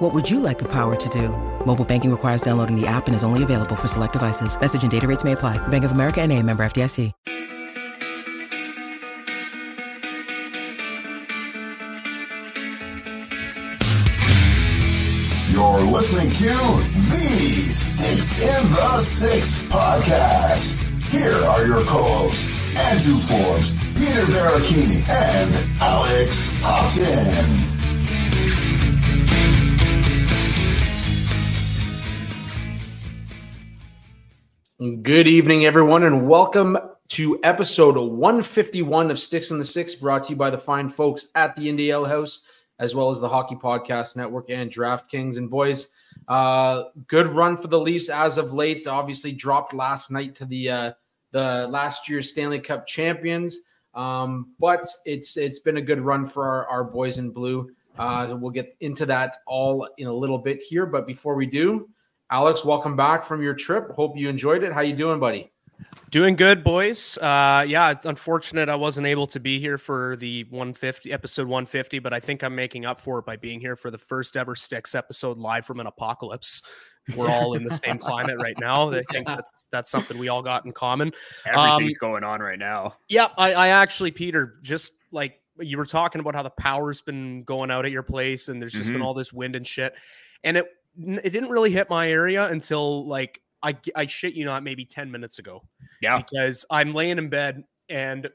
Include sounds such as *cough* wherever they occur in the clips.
What would you like the power to do? Mobile banking requires downloading the app and is only available for select devices. Message and data rates may apply. Bank of America and a member FDIC. You're listening to the Sticks in the Six podcast. Here are your co-hosts, Andrew Forbes, Peter Baracchini, and Alex Hobson. Good evening, everyone, and welcome to episode 151 of Sticks in the Six, brought to you by the fine folks at the Ale House, as well as the Hockey Podcast Network and DraftKings. And boys, uh, good run for the Leafs as of late. Obviously, dropped last night to the uh, the last year's Stanley Cup champions, um, but it's it's been a good run for our, our boys in blue. Uh, we'll get into that all in a little bit here, but before we do. Alex, welcome back from your trip. Hope you enjoyed it. How you doing, buddy? Doing good, boys. Uh, yeah, unfortunate I wasn't able to be here for the 150 episode 150, but I think I'm making up for it by being here for the first ever Sticks episode live from an apocalypse. We're all in the same climate right now. I *laughs* think that's that's something we all got in common. Everything's um, going on right now. Yeah, I, I actually, Peter, just like you were talking about how the power's been going out at your place, and there's just mm-hmm. been all this wind and shit, and it it didn't really hit my area until like I, I shit you not, maybe 10 minutes ago. Yeah. Because I'm laying in bed and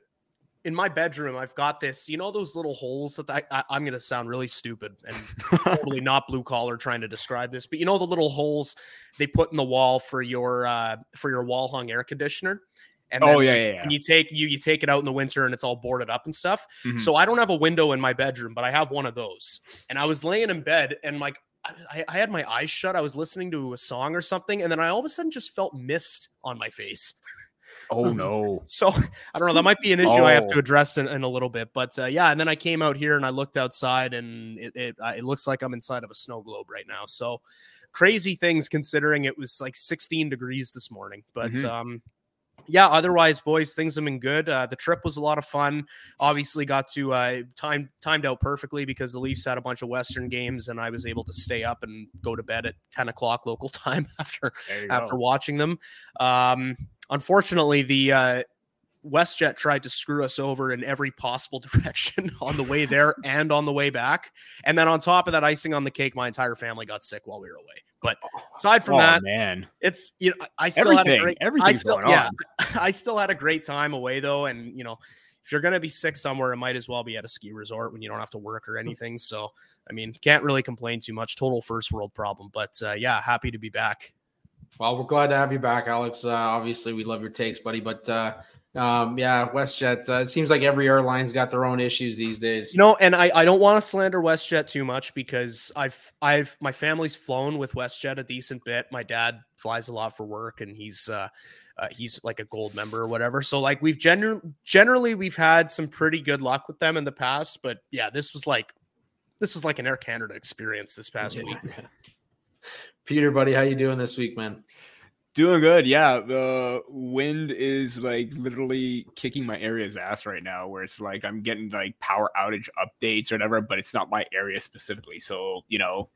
in my bedroom, I've got this, you know, those little holes that I, I, am going to sound really stupid and *laughs* totally not blue collar trying to describe this, but you know, the little holes they put in the wall for your, uh, for your wall hung air conditioner. And oh yeah, yeah, yeah. you take you you take it out in the winter and it's all boarded up and stuff. Mm-hmm. So I don't have a window in my bedroom, but I have one of those. And I was laying in bed and like I, I, had my eyes shut. I was listening to a song or something, and then I all of a sudden just felt mist on my face. Oh *laughs* no! So I don't know. That might be an issue oh. I have to oh. address in, in a little bit. But uh, yeah, and then I came out here and I looked outside, and it, it, uh, it looks like I'm inside of a snow globe right now. So crazy things considering it was like 16 degrees this morning. But mm-hmm. um, yeah, otherwise, boys, things have been good. Uh, the trip was a lot of fun. Obviously, got to uh, time timed out perfectly because the Leafs had a bunch of Western games, and I was able to stay up and go to bed at ten o'clock local *laughs* time after after go. watching them. Um, unfortunately, the uh, WestJet tried to screw us over in every possible *laughs* direction on the way there *laughs* and on the way back. And then on top of that, icing on the cake, my entire family got sick while we were away. But aside from oh, that, man, it's you know I still Everything. had a great everything's I still, going yeah, on. *laughs* I still had a great time away though, and you know if you're gonna be sick somewhere, it might as well be at a ski resort when you don't have to work or anything. So I mean, can't really complain too much. Total first world problem, but uh, yeah, happy to be back. Well, we're glad to have you back, Alex. Uh, obviously, we love your takes, buddy. But uh, um, yeah, WestJet. Uh, it seems like every airline's got their own issues these days. You know, and I, I don't want to slander WestJet too much because I've I've my family's flown with WestJet a decent bit. My dad flies a lot for work, and he's uh, uh he's like a gold member or whatever. So like we've generally generally we've had some pretty good luck with them in the past, but yeah, this was like this was like an Air Canada experience this past yeah. week. *laughs* Peter, buddy, how you doing this week, man? Doing good, yeah. The wind is like literally kicking my area's ass right now, where it's like I'm getting like power outage updates or whatever, but it's not my area specifically. So you know,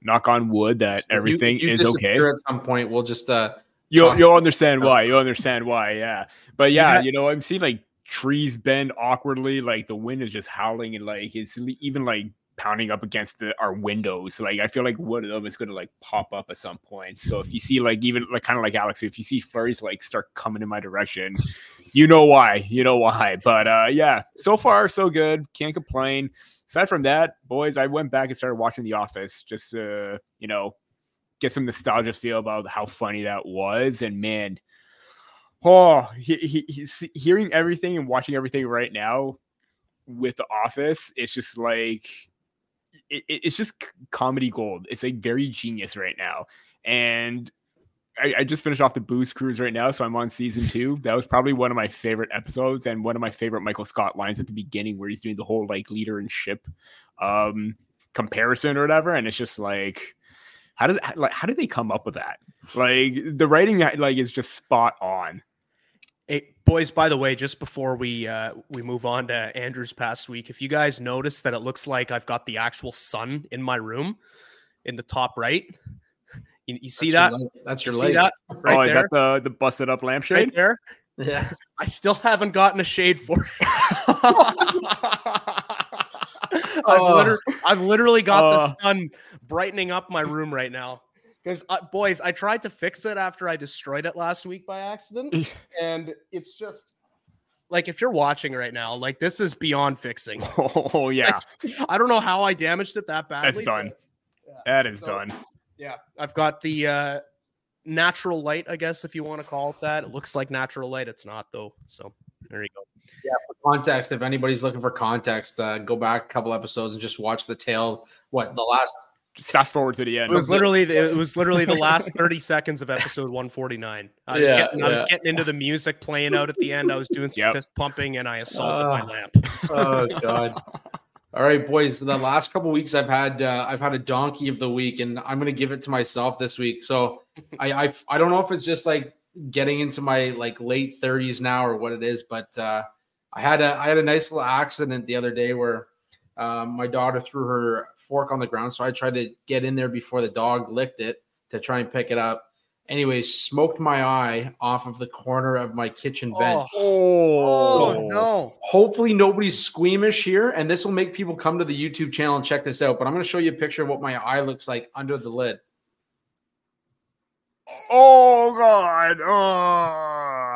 knock on wood that everything you, you is okay. At some point, we'll just uh, you'll you'll understand why. You'll understand why, yeah. But yeah, yeah. you know, I'm seeing like trees bend awkwardly, like the wind is just howling, and like it's even like pounding up against the, our windows. Like I feel like one of them is going to like pop up at some point. So if you see like even like kind of like Alex, if you see flurries like start coming in my direction, you know why. You know why. But uh yeah, so far so good. Can't complain. Aside from that, boys, I went back and started watching The Office just uh you know get some nostalgia feel about how funny that was. And man, oh, he, he, he's hearing everything and watching everything right now with The Office. It's just like it, it's just comedy gold. It's like very genius right now. And I, I, just finished off the booze cruise right now, so I'm on season two. *laughs* That was probably one of my favorite episodes and one of my favorite Michael Scott lines at the beginning where he's doing the whole like leader and ship um comparison or whatever. And it's just like how does like how did they come up with that? Like the writing like is just spot on. Hey, boys, by the way, just before we uh, we move on to Andrew's past week, if you guys notice that it looks like I've got the actual sun in my room in the top right, you, you see That's that? Your, that's your You light. see that right oh, is there? that the the busted up right lampshade? there. Yeah. I still haven't gotten a shade for it. *laughs* I've, Oh. literally, I've literally got Oh. the sun brightening up my room right now. Because, uh, boys, I tried to fix it after I destroyed it last week by accident. and it's just like, if you're watching right now, like, this is beyond fixing. *laughs* Oh yeah, I don't know how I damaged it that badly. that's done. but That is So- done. Yeah. I've got the uh, natural light, I guess, if you want to call it that. It looks like natural light. It's not, though. So there you go. Yeah, for context. If anybody's looking for context, uh, go back a couple episodes and just watch the tail. What the last? Just fast forward to the end. It was literally the, it was literally the last *laughs* 30 seconds of episode 149. I was, Yeah, getting, I was getting into the music playing out at the end. I was doing some Yep. fist pumping and I assaulted my Ah. lamp. *laughs* Oh God. All right, boys. The last couple weeks, I've had uh, I've had a donkey of the week, and I'm gonna give it to myself this week. So I I, I don't know if it's just like getting into my like late 30s now or what it is, but uh, I had a I had a nice little accident the other day where um, my daughter threw her fork on the ground, so I tried to get in there before the dog licked it to try and pick it up. Anyways, smoked my eye off of the corner of my kitchen bench. Oh, Oh, no. Hopefully nobody's squeamish here, and this will make people come to the YouTube channel and check this out. But I'm going to show you a picture of what my eye looks like under the lid. Oh god. Oh.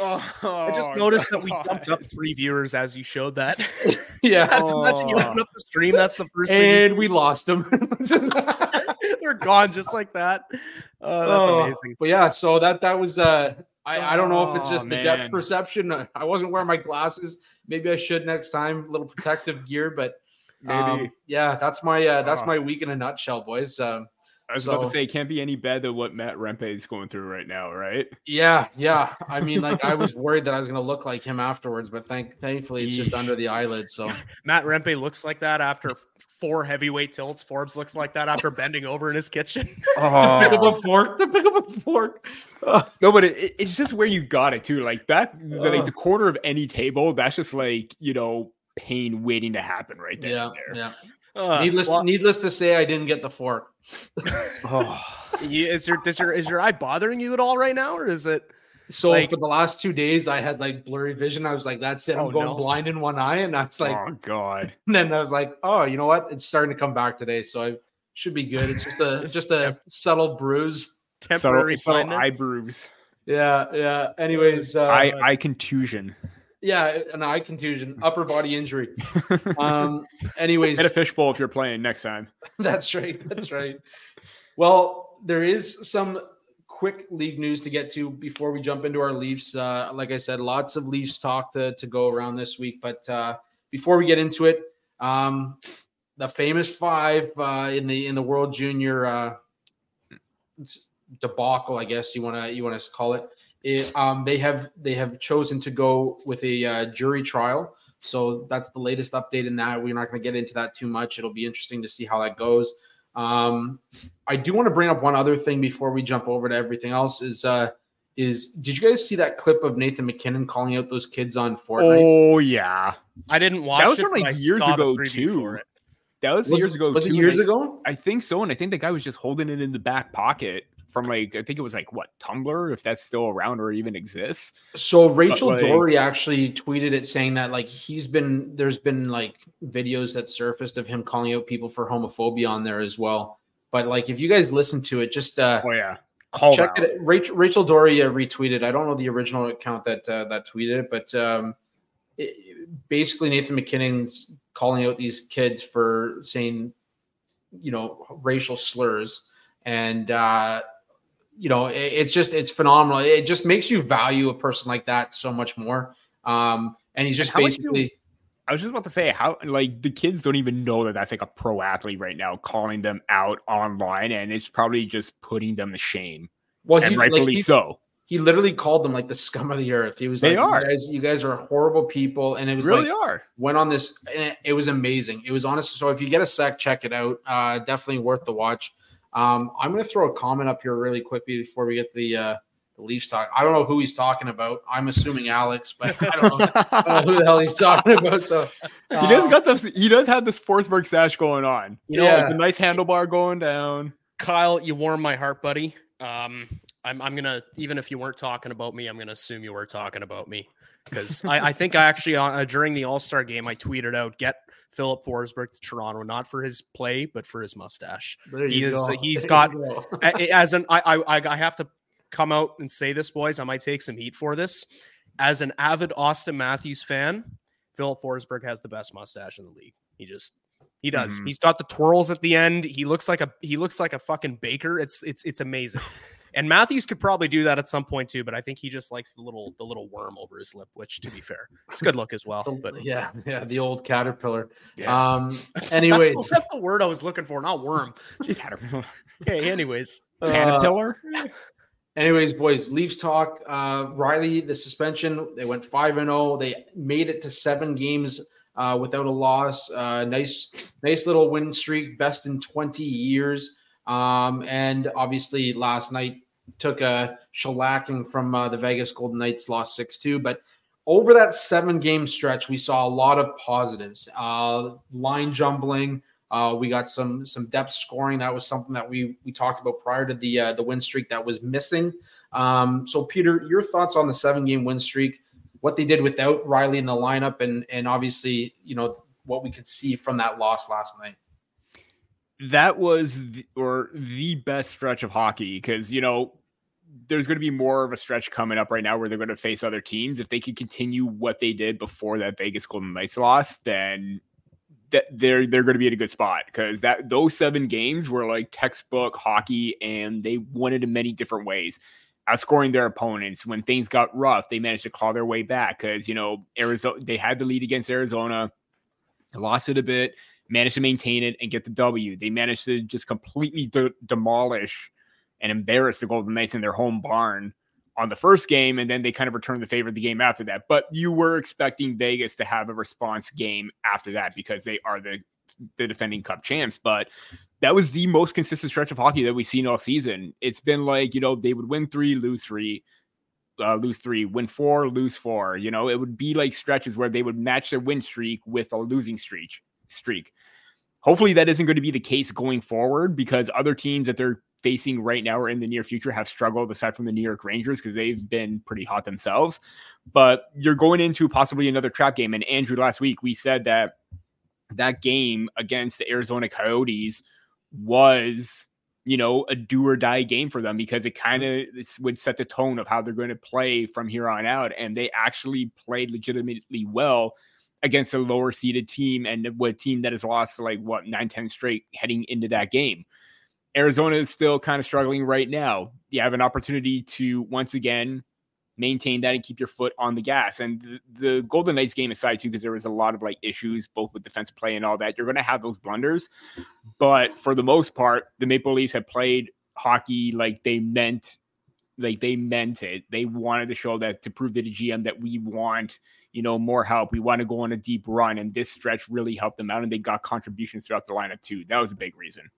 Oh, *laughs* I just noticed that we jumped up three viewers as you showed that. *laughs* yeah, Imagine you Oh. open up the stream. That's the first thing. and we lost them. *laughs* They're gone just like that. Oh, that's Oh, amazing. But yeah, so that that was. uh I, I don't know if it's Oh, just the man. depth perception. I wasn't wearing my glasses. Maybe I should next time. A little protective gear, but Maybe. um, yeah, that's my uh, that's Oh. my week in a nutshell, boys. Um, I was about to say it can't be any better than what Matt Rempe is going through right now, right? Yeah, yeah. *laughs* I mean, like I was worried that I was gonna look like him afterwards, but thank thankfully it's just under the eyelid. So *laughs* Matt Rempe looks like that after four heavyweight tilts. Forbes looks like that after bending over in his kitchen. *laughs* to pick up a oh. fork, to pick up a fork. No, but it, it- it's just where you got it too. Like that, the- like the corner of any table, that's just like you know pain waiting to happen right there. yeah, there. yeah. Uh, Needless, well, needless to say, I didn't get the fork. *laughs* Oh, is your does your is your eye bothering you at all right now, or is it? So Like- for the last two days, I had like blurry vision. I was like, "That's it. I'm Oh, going no. blind in one eye," and I was like, oh God. *laughs* and then I was like, "Oh, you know what? It's starting to come back today, so I should be good. It's just a, it's *laughs* just a Temp- subtle bruise." Temporary subtle, subtle eye bruise, Yeah, yeah. Anyways, uh, eye eye contusion. Yeah, an eye contusion, upper body injury. *laughs* Um. Anyways, Hit a fishbowl if you're playing next time. *laughs* That's right. That's right. Well, there is some quick league news to get to before we jump into our Leafs. Uh, like I said, lots of Leafs talk to, to go around this week. But uh, before we get into it, um, the famous five uh, in the in the World Junior uh, debacle, I guess you want to you want to call it. It um, they have they have chosen to go with a uh, jury trial. So that's the latest update in that. We're not going to get into that too much. It'll be interesting to see how that goes. Um, I do want to bring up one other thing before we jump over to everything else. Is uh, is did you guys see that clip of Nathan MacKinnon calling out those kids on Fortnite? Oh yeah, I didn't watch. That was it, from, but like, years ago, too. that was, was years it, ago. Was it years like- ago? I think so, and I think the guy was just holding it in the back pocket from like I think it was like what Tumblr, if that's still around or even exists. So Rachel like- Doerrie actually tweeted it saying that like he's been there's been like videos that surfaced of him calling out people for homophobia on there as well. But like if you guys listen to it, just uh Oh yeah, call check out. it. Rachel, Rachel Doerrie uh, retweeted. I don't know the original account that uh, that tweeted it, but um, it, basically Nathan MacKinnon's calling out these kids for saying, you know, racial slurs, and uh, you know, it, it's just it's phenomenal. It just makes you value a person like that so much more. Um, and he's just how basically. I was just about to say how like the kids don't even know that that's like a pro athlete right now calling them out online, and it's probably just putting them to shame. Well, and he, rightfully like, he, so. he literally called them like the scum of the earth. He was They like, are. You guys, you guys are horrible people, and it was really like are. went on this. and It was amazing. It was honest. So if you get a sec, check it out. Uh, definitely worth the watch. Um, I'm going to throw a comment up here really quickly before we get the uh, the Leafs talk. I don't know who he's talking about. I'm assuming Alex, but I don't know, I don't know who the hell he's talking about. So He does uh, got the he does have this Forsberg sash going on. You know, Yeah. Like a nice handlebar going down. Kyle, you warm my heart, buddy. Um, I'm, I'm gonna even if you weren't talking about me, I'm gonna assume you were talking about me because I, I think I actually uh, during the All Star game I tweeted out get Filip Forsberg to Toronto not for his play but for his mustache. there He you is- go. he's *laughs* There got- you go. As an I, I I- I have to come out and say this, boys. I might take some heat for this. As an avid Auston Matthews fan, Filip Forsberg has the best mustache in the league. He just he does. Mhm. He's got the twirls at the end. He looks like a he looks like a fucking baker. It's it's it's amazing. *laughs* And Matthews could probably do that at some point too, but I think he just likes the little the little worm over his lip, which to be fair, it's a good look as well. But yeah, yeah, the old caterpillar. Yeah. Um, *laughs* that's, anyways, the, that's the word I was looking for, not worm. *laughs* Okay, anyways. uh, Caterpillar. Anyways, boys, Leafs talk. Uh, Rielly, the suspension, they went 5 and 0. They made it to seven games uh, without a loss. Uh, nice, nice little win streak, best in 20 years. Um, and obviously, last night took a shellacking from uh, the Vegas Golden Knights, lost 6 2. But over that seven game stretch, we saw a lot of positives. Uh, line jumbling. Uh, we got some some depth scoring. That was something that we we talked about prior to the uh, the win streak that was missing. Um, so, Peter, your thoughts on the seven game win streak? What they did without Rielly in the lineup, and and obviously, you know what we could see from that loss last night. That was the, or the best stretch of hockey because you know there's going to be more of a stretch coming up right now where they're going to face other teams. If they can continue what they did before that Vegas Golden Knights loss then that they're they're going to be in a good spot because that those seven games were like textbook hockey and they won it in many different ways. Outscoring their opponents when things got rough they managed to claw their way back because you know Arizona they had the lead against Arizona lost it a bit managed to maintain it and get the W. They managed to just completely de- demolish and embarrass the Golden Knights in their home barn on the first game, and then they kind of returned the favor of the game after that. But you were expecting Vegas to have a response game after that because they are the the defending Cup champs. But that was the most consistent stretch of hockey that we've seen all season. It's been like you know they would win three, lose three. Uh, lose three, win four, lose four. You know, it would be like stretches where they would match their win streak with a losing streak. Streak. Hopefully, that isn't going to be the case going forward because other teams that they're facing right now or in the near future have struggled aside from the New York Rangers because they've been pretty hot themselves. But you're going into possibly another trap game. And Andrew, last week we said that that game against the Arizona Coyotes was, you know, a do or die game for them because it kind of would set the tone of how they're going to play from here on out. And they actually played legitimately well against a lower seeded team and a team that has lost like what nine ten straight heading into that game. Arizona is still kind of struggling right now. You have an opportunity to once again maintain that and keep your foot on the gas. And the, Golden Knights game aside too, because there was a lot of like issues both with defensive play and all that. You're going to have those blunders, but for the most part, the Maple Leafs have played hockey like they meant, like they meant it. They wanted to show that to prove to the GM that we want, you know, more help. We want to go on a deep run, and this stretch really helped them out, and they got contributions throughout the lineup too. That was a big reason.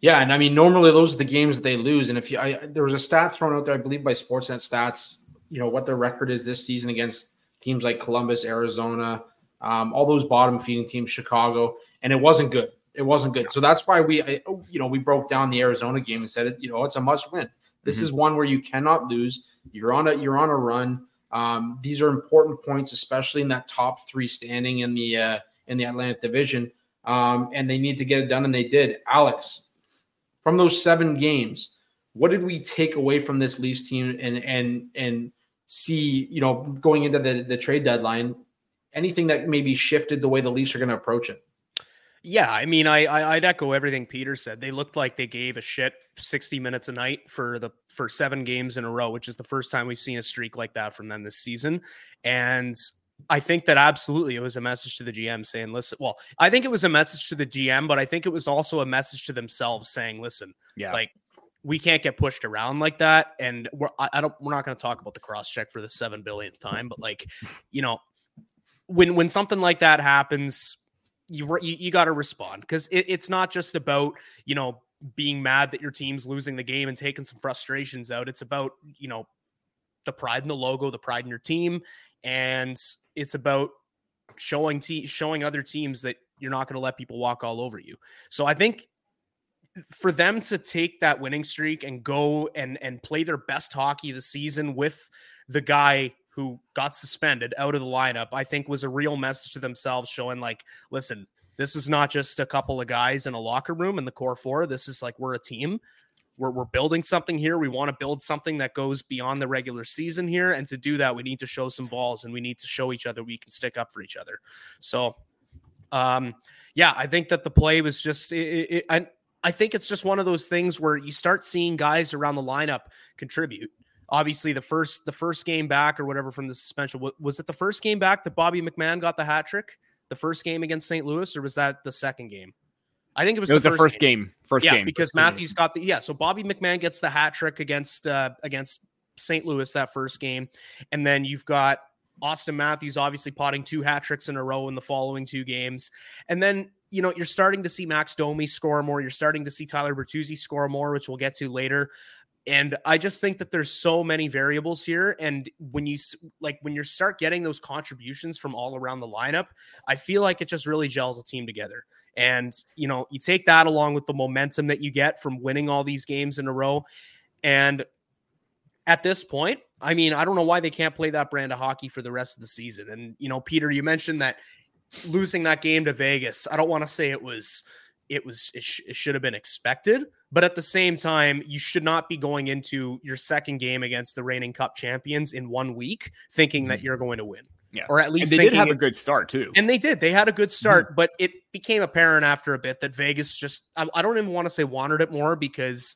Yeah, and I mean, normally those are the games that they lose. And if you, I, there was a stat thrown out there, I believe by Sportsnet Stats, you know what their record is this season against teams like Columbus, Arizona, um, all those bottom feeding teams, Chicago, and it wasn't good. It wasn't good. So that's why we, I, you know, we broke down the Arizona game and said it. You know, it's a must win. This Mhm. is one where you cannot lose. You're on a, you're on a run. Um, these are important points, especially in that top three standing in the uh, in the Atlantic Division. Um, and they need to get it done, and they did. Alex, from those seven games, what did we take away from this Leafs team and and and see, you know, going into the, the trade deadline, anything that maybe shifted the way the Leafs are going to approach it? Yeah, I mean, I, I I'd echo everything Peter said. They looked like they gave a shit sixty minutes a night for the for seven games in a row, which is the first time we've seen a streak like that from them this season. And I think that absolutely it was a message to the GM saying, "Listen." Well, I think it was a message to the GM, but I think it was also a message to themselves saying, "Listen, Yeah. like we can't get pushed around like that. And we're I, I don't we're not going to talk about the cross check for the seven billionth time, but like you know when when something like that happens, you you, you got to respond because it, it's not just about you know being mad that your team's losing the game and taking some frustrations out. It's about you know the pride in the logo, the pride in your team, and it's about showing te- showing other teams that you're not going to let people walk all over you. So I think for them to take that winning streak and go and and play their best hockey the season with the guy who got suspended out of the lineup, I think was a real message to themselves, showing like, listen, this is not just a couple of guys in a locker room in the core four. This is like we're a team. We're, we're building something here. We want to build something that goes beyond the regular season here. And to do that, we need to show some balls and we need to show each other we can stick up for each other. So, um, yeah, I think that the play was just, it, it, I, I think it's just one of those things where you start seeing guys around the lineup contribute. Obviously, the first the first game back or whatever from the suspension was it the first game back that Bobby McMann got the hat trick? The first game against St. Louis, or was that the second game? I think it was, it was the, the, first, game. game. First yeah, game. because first Matthews game. got the yeah. So Bobby McMann gets the hat trick against uh against St. Louis that first game, and then you've got Austin Matthews obviously potting two hat tricks in a row in the following two games, and then you know you're starting to see Max Domi score more. You're starting to see Tyler Bertuzzi score more, which we'll get to later. And I just think that there's so many variables here. And when you like when you start getting those contributions from all around the lineup, I feel like it just really gels a team together. And you know, you take that along with the momentum that you get from winning all these games in a row. And at this point, I mean, I don't know why they can't play that brand of hockey for the rest of the season. And you know, Peter, you mentioned that losing that game to Vegas. I don't want to say it was it was it, sh- it should have been expected, but at the same time, you should not be going into your second game against the reigning Cup champions in one week thinking mm-hmm. that you're going to win. Yeah, or at least and they did have it, a good start too. And they did. They had a good start, mm-hmm. but it became apparent after a bit that Vegas just I, I don't even want to say wanted it more because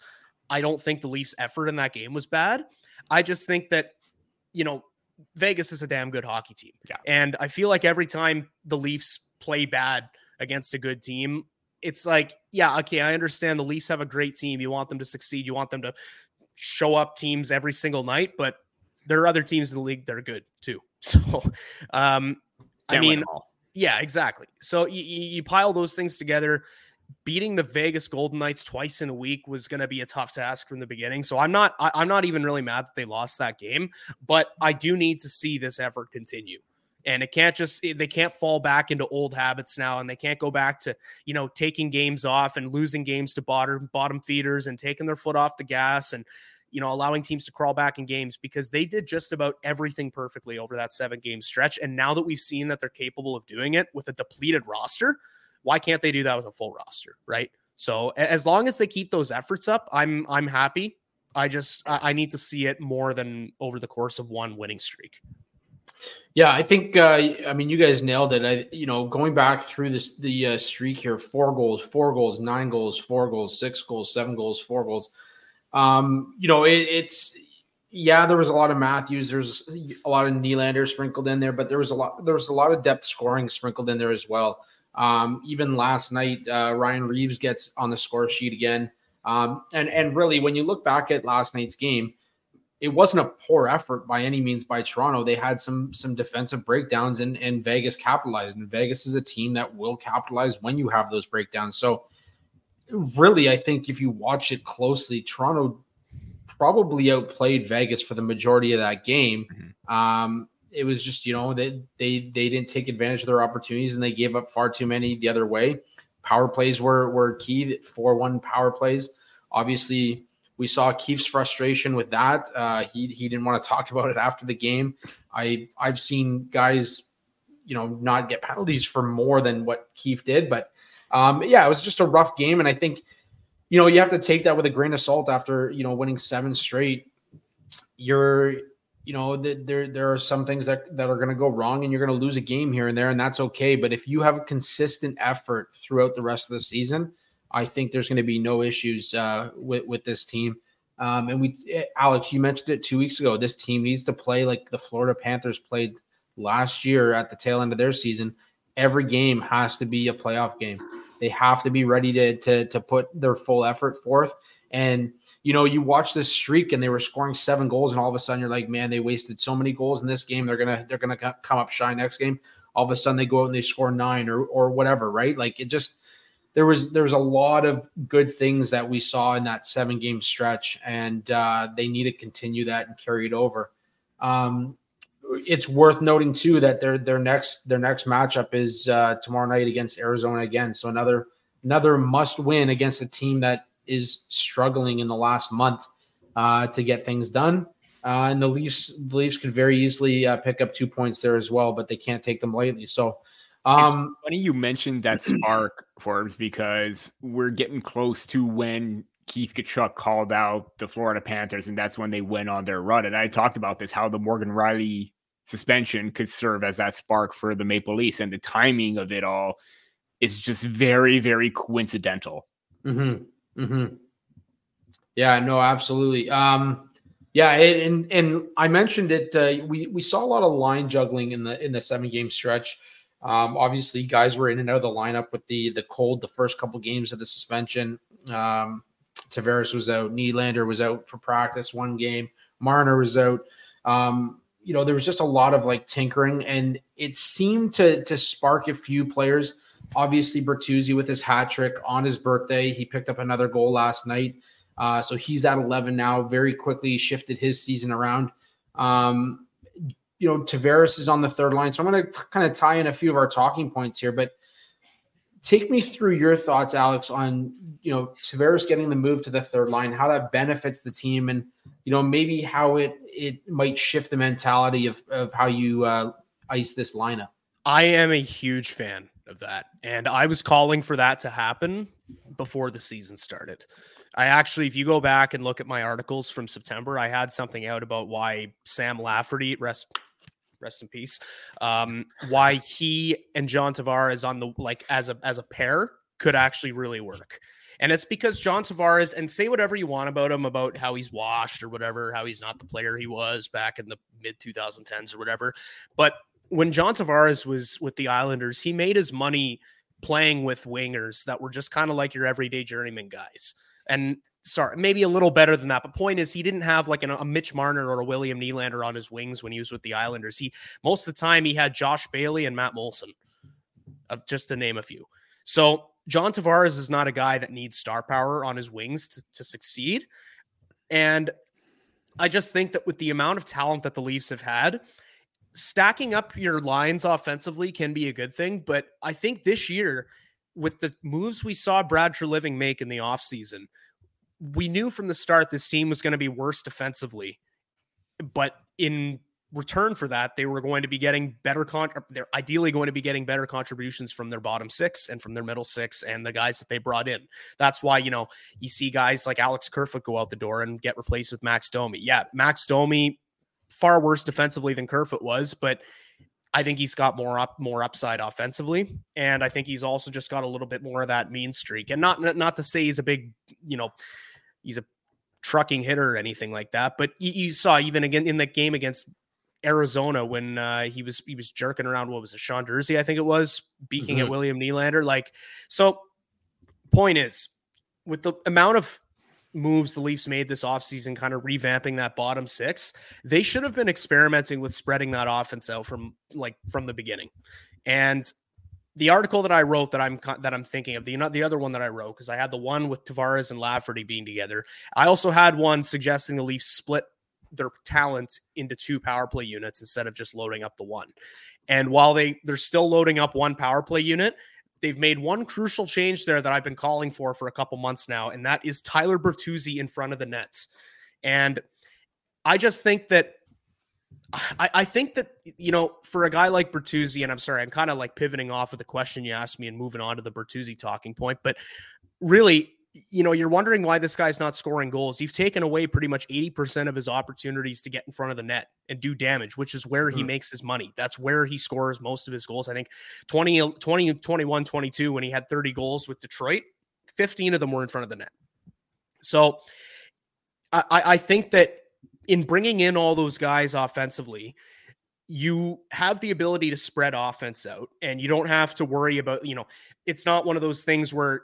I don't think the Leafs' effort in that game was bad. I just think that you know Vegas is a damn good hockey team. Yeah. And I feel like every time the Leafs play bad against a good team, it's like, yeah, okay, I understand the Leafs have a great team. You want them to succeed. You want them to show up teams every single night, but there are other teams in the league that are good too. *laughs* So, um, I mean, yeah, exactly. So you, you pile those things together. Beating the Vegas Golden Knights twice in a week was going to be a tough task from the beginning. So I'm not, I, I'm not even really mad that they lost that game, but I do need to see this effort continue and it can't just they can't fall back into old habits now and they can't go back to you know taking games off and losing games to bottom bottom feeders and taking their foot off the gas and you know allowing teams to crawl back in games because they did just about everything perfectly over that seven game stretch. And now that we've seen that they're capable of doing it with a depleted roster why can't they do that with a full roster right? So as long as they keep those efforts up i'm i'm happy. I just i need to see it more than over the course of one winning streak yeah, I think uh, I mean you guys nailed it. I you know going back through this the uh, streak here: four goals, four goals, nine goals, four goals, six goals, seven goals, four goals. Um, you know it, it's yeah, there was a lot of Matthews. There's a lot of Nylander sprinkled in there, but there was a lot there was a lot of depth scoring sprinkled in there as well. Um, even last night, uh, Ryan Reaves gets on the score sheet again. Um, and and really, when you look back at last night's game, it wasn't a poor effort by any means by Toronto. They had some some defensive breakdowns and and Vegas capitalized. And Vegas is a team that will capitalize when you have those breakdowns. So really, I think if you watch it closely, Toronto probably outplayed Vegas for the majority of that game. Mm-hmm. Um, it was just you know they they they didn't take advantage of their opportunities and they gave up far too many the other way. Power plays were were key. Four one power plays. Obviously, we saw Keefe's frustration with that. Uh, he he didn't want to talk about it after the game. I I've seen guys, you know, not get penalties for more than what Keefe did, but um, yeah, it was just a rough game, and I think you know you have to take that with a grain of salt after you know winning seven straight. You're you know there there are some things that that are going to go wrong, and you're going to lose a game here and there, and that's okay. But if you have a consistent effort throughout the rest of the season I think there's going to be no issues uh, with with this team. Um, and we, Alex, you mentioned it two weeks ago. This team needs to play like the Florida Panthers played last year at the tail end of their season. Every game has to be a playoff game. They have to be ready to to to put their full effort forth. And you know, you watch this streak and they were scoring seven goals, and all of a sudden you're like, man, they wasted so many goals in this game. They're gonna they're gonna come up shy next game. All of a sudden they go out and they score nine or or whatever, right? Like it just there was there was a lot of good things that we saw in that seven game stretch, and uh, they need to continue that and carry it over. Um, it's worth noting too that their their next their next matchup is uh, tomorrow night against Arizona again. So another another must win against a team that is struggling in the last month uh, to get things done. Uh, and the Leafs the Leafs could very easily uh, pick up two points there as well, but they can't take them lightly. So um, it's funny you mentioned that *clears throat* spark, Forbes, because we're getting close to when Keith Tkachuk called out the Florida Panthers, and that's when they went on their run. And I talked about this how the Morgan Rielly suspension could serve as that spark for the Maple Leafs, and the timing of it all is just very, very coincidental. Mm-hmm. Mm-hmm. Yeah, no, absolutely. Um, yeah, and and I mentioned it. Uh, we we saw a lot of line juggling in the in the seven game stretch. Um, obviously, guys were in and out of the lineup with the the cold the first couple games of the suspension. Um, Tavares was out. Nylander was out for practice one game. Marner was out. Um, you know, there was just a lot of like tinkering, and it seemed to to spark a few players. Obviously, Bertuzzi with his hat trick on his birthday, he picked up another goal last night, uh, so he's at 11 now. Very quickly shifted his season around. Um, you know, Tavares is on the third line, so I'm going to kind of tie in a few of our talking points here, but take me through your thoughts, Alex, on you know Tavares getting the move to the third line, how that benefits the team, and you know maybe how it it might shift the mentality of of how you uh, ice this lineup. I am a huge fan of that, and I was calling for that to happen before the season started. I actually, if you go back and look at my articles from September, I had something out about why Sam Lafferty rest rest in peace. Um, why he and John Tavares on the like as a as a pair could actually really work. And it's because John Tavares, and say whatever you want about him, about how he's washed or whatever, how he's not the player he was back in the mid 2010s or whatever. But when John Tavares was with the Islanders, he made his money playing with wingers that were just kind of like your everyday journeyman guys. And sorry, maybe a little better than that. But point is, he didn't have like an, a Mitch Marner or a William Nylander on his wings when he was with the Islanders. He most of the time he had Josh Bailey and Matt Moulson, of just to name a few. So John Tavares is not a guy that needs star power on his wings to, to succeed. And I just think that with the amount of talent that the Leafs have had, stacking up your lines offensively can be a good thing. But I think this year, with the moves we saw Brad Treliving make in the offseason, we knew from the start this team was going to be worse defensively, but in return for that, they were going to be getting better con. They're ideally going to be getting better contributions from their bottom six and from their middle six and the guys that they brought in. That's why you know you see guys like Alex Kerfoot go out the door and get replaced with Max Domi. Yeah, Max Domi far worse defensively than Kerfoot was, but I think he's got more up, more upside offensively, and I think he's also just got a little bit more of that mean streak. And not not to say he's a big, you know, he's a trucking hitter or anything like that, but you, you saw even again in that game against Arizona when uh, he was he was jerking around. What was it, Sean Durzi? I think it was beaking mm-hmm. at William Nylander. Like, so point is, with the amount of moves the Leafs made this offseason, kind of revamping that bottom six, they should have been experimenting with spreading that offense out from like from the beginning. And the article that I wrote that I'm that I'm thinking of the not the other one that I wrote because I had the one with Tavares and Lafferty being together. I also had one suggesting the Leafs split their talent into two power play units instead of just loading up the one. And while they they're still loading up one power play unit, they've made one crucial change there that I've been calling for for a couple months now, and that is Tyler Bertuzzi in front of the nets. And I just think that I, I, think that you know, for a guy like Bertuzzi, and I'm sorry, I'm kind of like pivoting off of the question you asked me and moving on to the Bertuzzi talking point, but really, you know, you're wondering why this guy's not scoring goals. You've taken away pretty much 80% of his opportunities to get in front of the net and do damage, which is where mm-hmm. he makes his money. That's where he scores most of his goals. I think 20, 20, 21, 22, when he had 30 goals with Detroit, 15 of them were in front of the net. So I, I think that in bringing in all those guys offensively, you have the ability to spread offense out and you don't have to worry about, you know, it's not one of those things where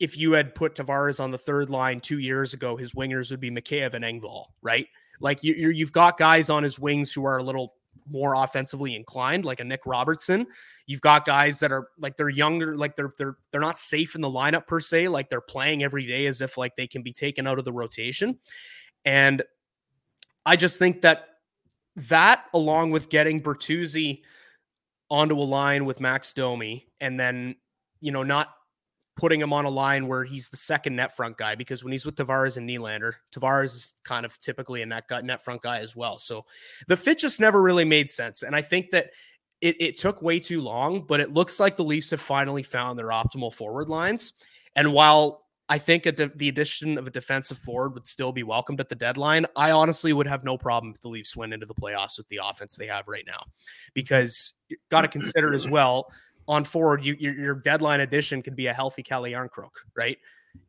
if you had put Tavares on the third line two years ago, his wingers would be Mikheyev and Engvall, right? Like you, you've got guys on his wings who are a little more offensively inclined, like a Nick Robertson. You've got guys that are like they're younger, like they're they're they're not safe in the lineup per se, like they're playing every day as if like they can be taken out of the rotation. And I just think that that along with getting Bertuzzi onto a line with Max Domi and then you know not putting him on a line where he's the second net front guy because when he's with Tavares and Nylander, Tavares is kind of typically a net, net front guy as well. So the fit just never really made sense. And I think that it, it took way too long, but it looks like the Leafs have finally found their optimal forward lines. And while I think de- the addition of a defensive forward would still be welcomed at the deadline. I honestly would have no problem if the Leafs went into the playoffs with the offense they have right now, because got to consider as well on forward, you, your, your deadline addition could be a healthy Calle Jarnkrok, right?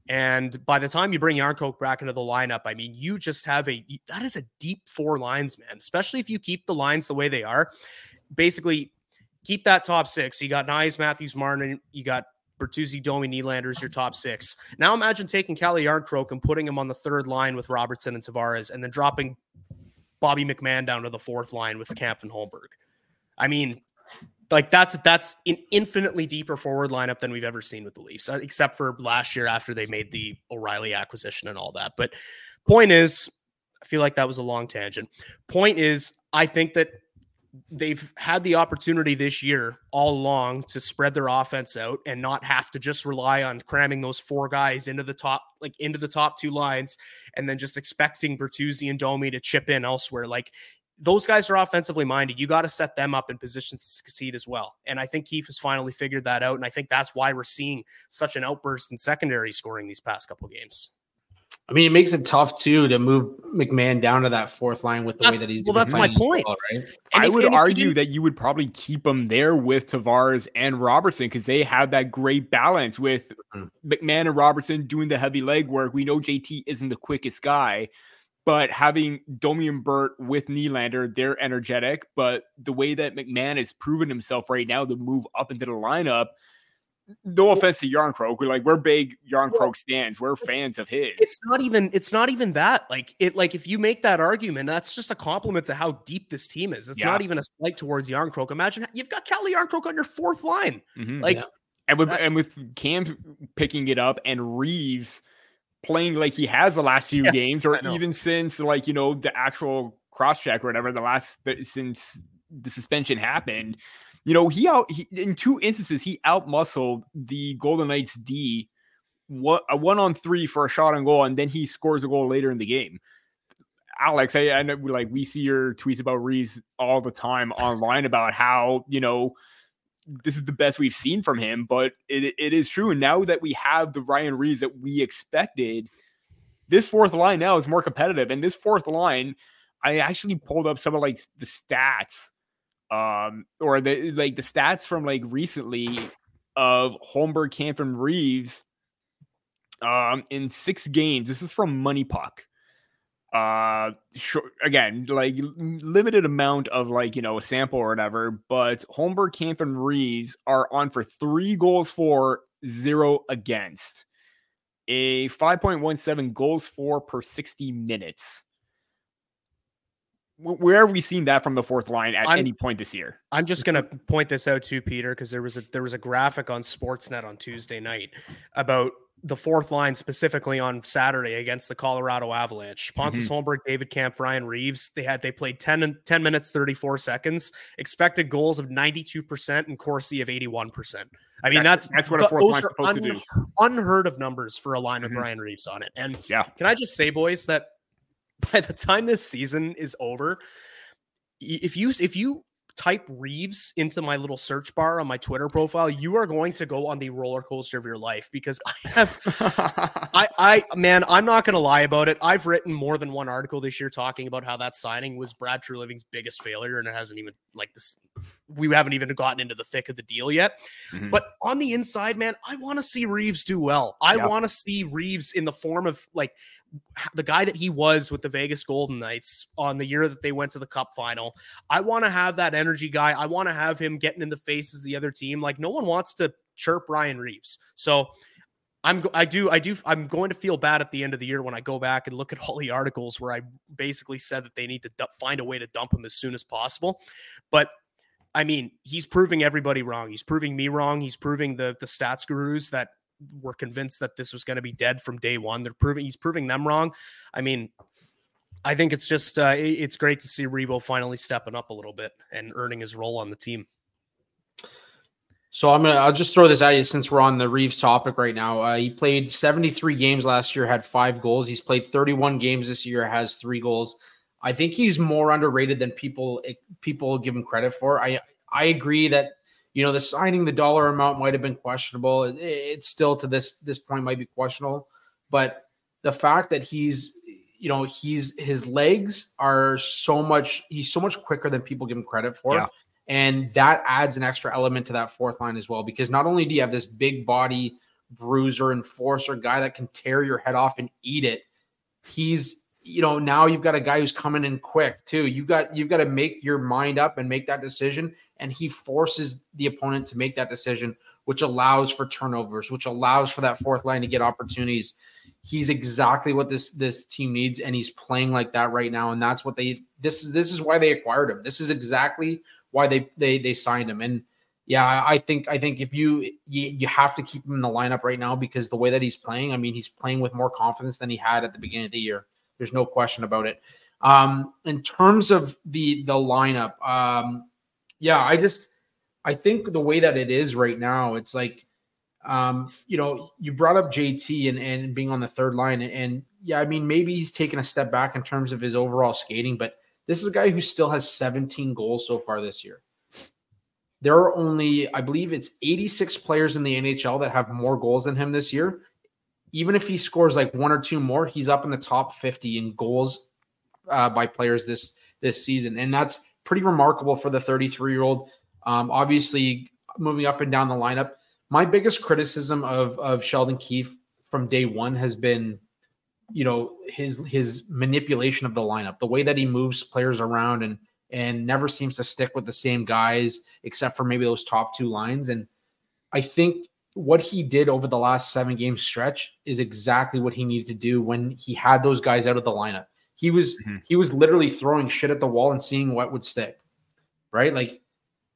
And by the time you bring Jarnkrok back into the lineup, I mean, you just have a that is a deep four lines, man. Especially if you keep the lines the way they are. Basically, keep that top six. You got Knies, Matthews, Marner, you got Bertuzzi, Domi, Nylander's your top six. Now imagine taking Calle Jarnkrok and putting him on the third line with Robertson and Tavares, and then dropping Bobby McMann down to the fourth line with Kampf and Holmberg. I mean, like that's that's an infinitely deeper forward lineup than we've ever seen with the Leafs, uh, except for last year after they made the O'Reilly acquisition and all that. But point is, I feel like that was a long tangent. Point is, I think that they've had the opportunity this year all along to spread their offense out and not have to just rely on cramming those four guys into the top, like into the top two lines, and then just expecting Bertuzzi and Domi to chip in elsewhere. Like those guys are offensively minded. You got to set them up in positions to succeed as well. And I think Keefe has finally figured that out. And I think that's why we're seeing such an outburst in secondary scoring these past couple games. I mean, it makes it tough too to move McMann down to that fourth line with the that's, way that he's. Well, that's my point. Well, right? I if, would argue that you would probably keep him there with Tavares and Robertson because they have that great balance with mm-hmm. McMann and Robertson doing the heavy leg work. We know JT isn't the quickest guy, but having Domi and Burt with Nylander, they're energetic. But the way that McMann has proven himself right now to move up into the lineup, no offense to Jarnkrok, we're like we're big Jarnkrok well, stands. We're fans of his. It's not even it's not even that. Like it like if you make that argument, that's just a compliment to how deep this team is. It's yeah. not even a slight towards Jarnkrok. Imagine you've got Calle Jarnkrok on your fourth line. Mm-hmm. Like yeah. and with that, and with Cam picking it up and Reaves playing like he has the last few yeah, games, or even since like you know the actual cross check or whatever the last since the suspension happened. You know, he out he, in two instances he out muscled the Golden Knights D what a one on three for a shot on goal, and then he scores a goal later in the game. Alex, I, I know like we see your tweets about Reaves all the time online about how you know this is the best we've seen from him, but it, it is true. And now that we have the Ryan Reaves that we expected, this fourth line now is more competitive. And this fourth line, I actually pulled up some of like the stats, um, or the like the stats from like recently of Holmberg, Kampf, and Reaves, um, in six games. This is from MoneyPuck uh sure, again like limited amount of like you know a sample or whatever but holmberg camp and reaves are on for three goals for zero against a 5.17 goals for per 60 minutes where have we seen that from the fourth line at I'm, any point this year? I'm just going to point this out to Peter because there was a there was a graphic on Sportsnet on Tuesday night about the fourth line specifically on Saturday against the Colorado Avalanche. Pontus mm-hmm. Holmberg, David Kampf, Ryan Reaves. They had they played 10, 10 minutes, 34 seconds, expected goals of 92% and Corsi of 81%. I mean, that's that's, that's what a fourth line's supposed un, to do. Unheard of numbers for a line with mm-hmm. Ryan Reaves on it. And yeah, can I just say, boys, that *laughs* by the time this season is over, if you if you type Reaves into my little search bar on my Twitter profile, you are going to go on the roller coaster of your life because I have, *laughs* I, I, man, I'm not going to lie about it. I've written more than one article this year talking about how that signing was Brad Treliving's biggest failure, and it hasn't even like this. We haven't even gotten into the thick of the deal yet. Mm-hmm. But on the inside, man, I want to see Reaves do well. I want to see Reaves in the form of like the guy that he was with the Vegas Golden Knights on the year that they went to the Cup final. I want to have that energy guy. I want to have him getting in the faces of the other team. Like no one wants to chirp Ryan Reaves. So I'm I do I do I'm going to feel bad at the end of the year when I go back and look at all the articles where I basically said that they need to d- find a way to dump him as soon as possible. But I mean, he's proving everybody wrong. He's proving me wrong. He's proving the the stats gurus that were convinced that this was going to be dead from day one. They're proving he's proving them wrong. I mean, I think it's just uh, it's great to see Revo finally stepping up a little bit and earning his role on the team. So I'm gonna I'll just throw this at you since we're on the Reaves topic right now. Uh, he played 73 games last year, had five goals. He's played 31 games this year, has three goals. I think he's more underrated than people people give him credit for. I I agree that you know the signing the dollar amount might have been questionable. It, it's still to this this point might be questionable, but the fact that he's you know he's his legs are so much he's so much quicker than people give him credit for. Yeah. And that adds an extra element to that fourth line as well, because not only do you have this big body bruiser, enforcer guy that can tear your head off and eat it, he's you know now you've got a guy who's coming in quick too. You've got you've got to make your mind up and make that decision and he forces the opponent to make that decision which allows for turnovers which allows for that fourth line to get opportunities. He's exactly what this this team needs and he's playing like that right now and that's what they this is this is why they acquired him. This is exactly why they they they signed him and yeah i think i think if you you, you have to keep him in the lineup right now because the way that he's playing i mean he's playing with more confidence than he had at the beginning of the year there's no question about it. Um, in terms of the the lineup, um, yeah, I just I think the way that it is right now, it's like um, you know, you brought up JT and and being on the third line, and, and yeah, I mean maybe he's taken a step back in terms of his overall skating, but this is a guy who still has 17 goals so far this year. There are only, I believe it's 86 players in the NHL that have more goals than him this year even if he scores like one or two more, he's up in the top 50 in goals uh, by players this this season, and that's pretty remarkable for the 33 year old. Um, obviously, moving up and down the lineup. My biggest criticism of of Sheldon Keefe from day one has been, you know, his his manipulation of the lineup, the way that he moves players around and and never seems to stick with the same guys except for maybe those top two lines. And I think what he did over the last seven game stretch is exactly what he needed to do when he had those guys out of the lineup. He was mm-hmm. he was literally throwing shit at the wall and seeing what would stick. Right? Like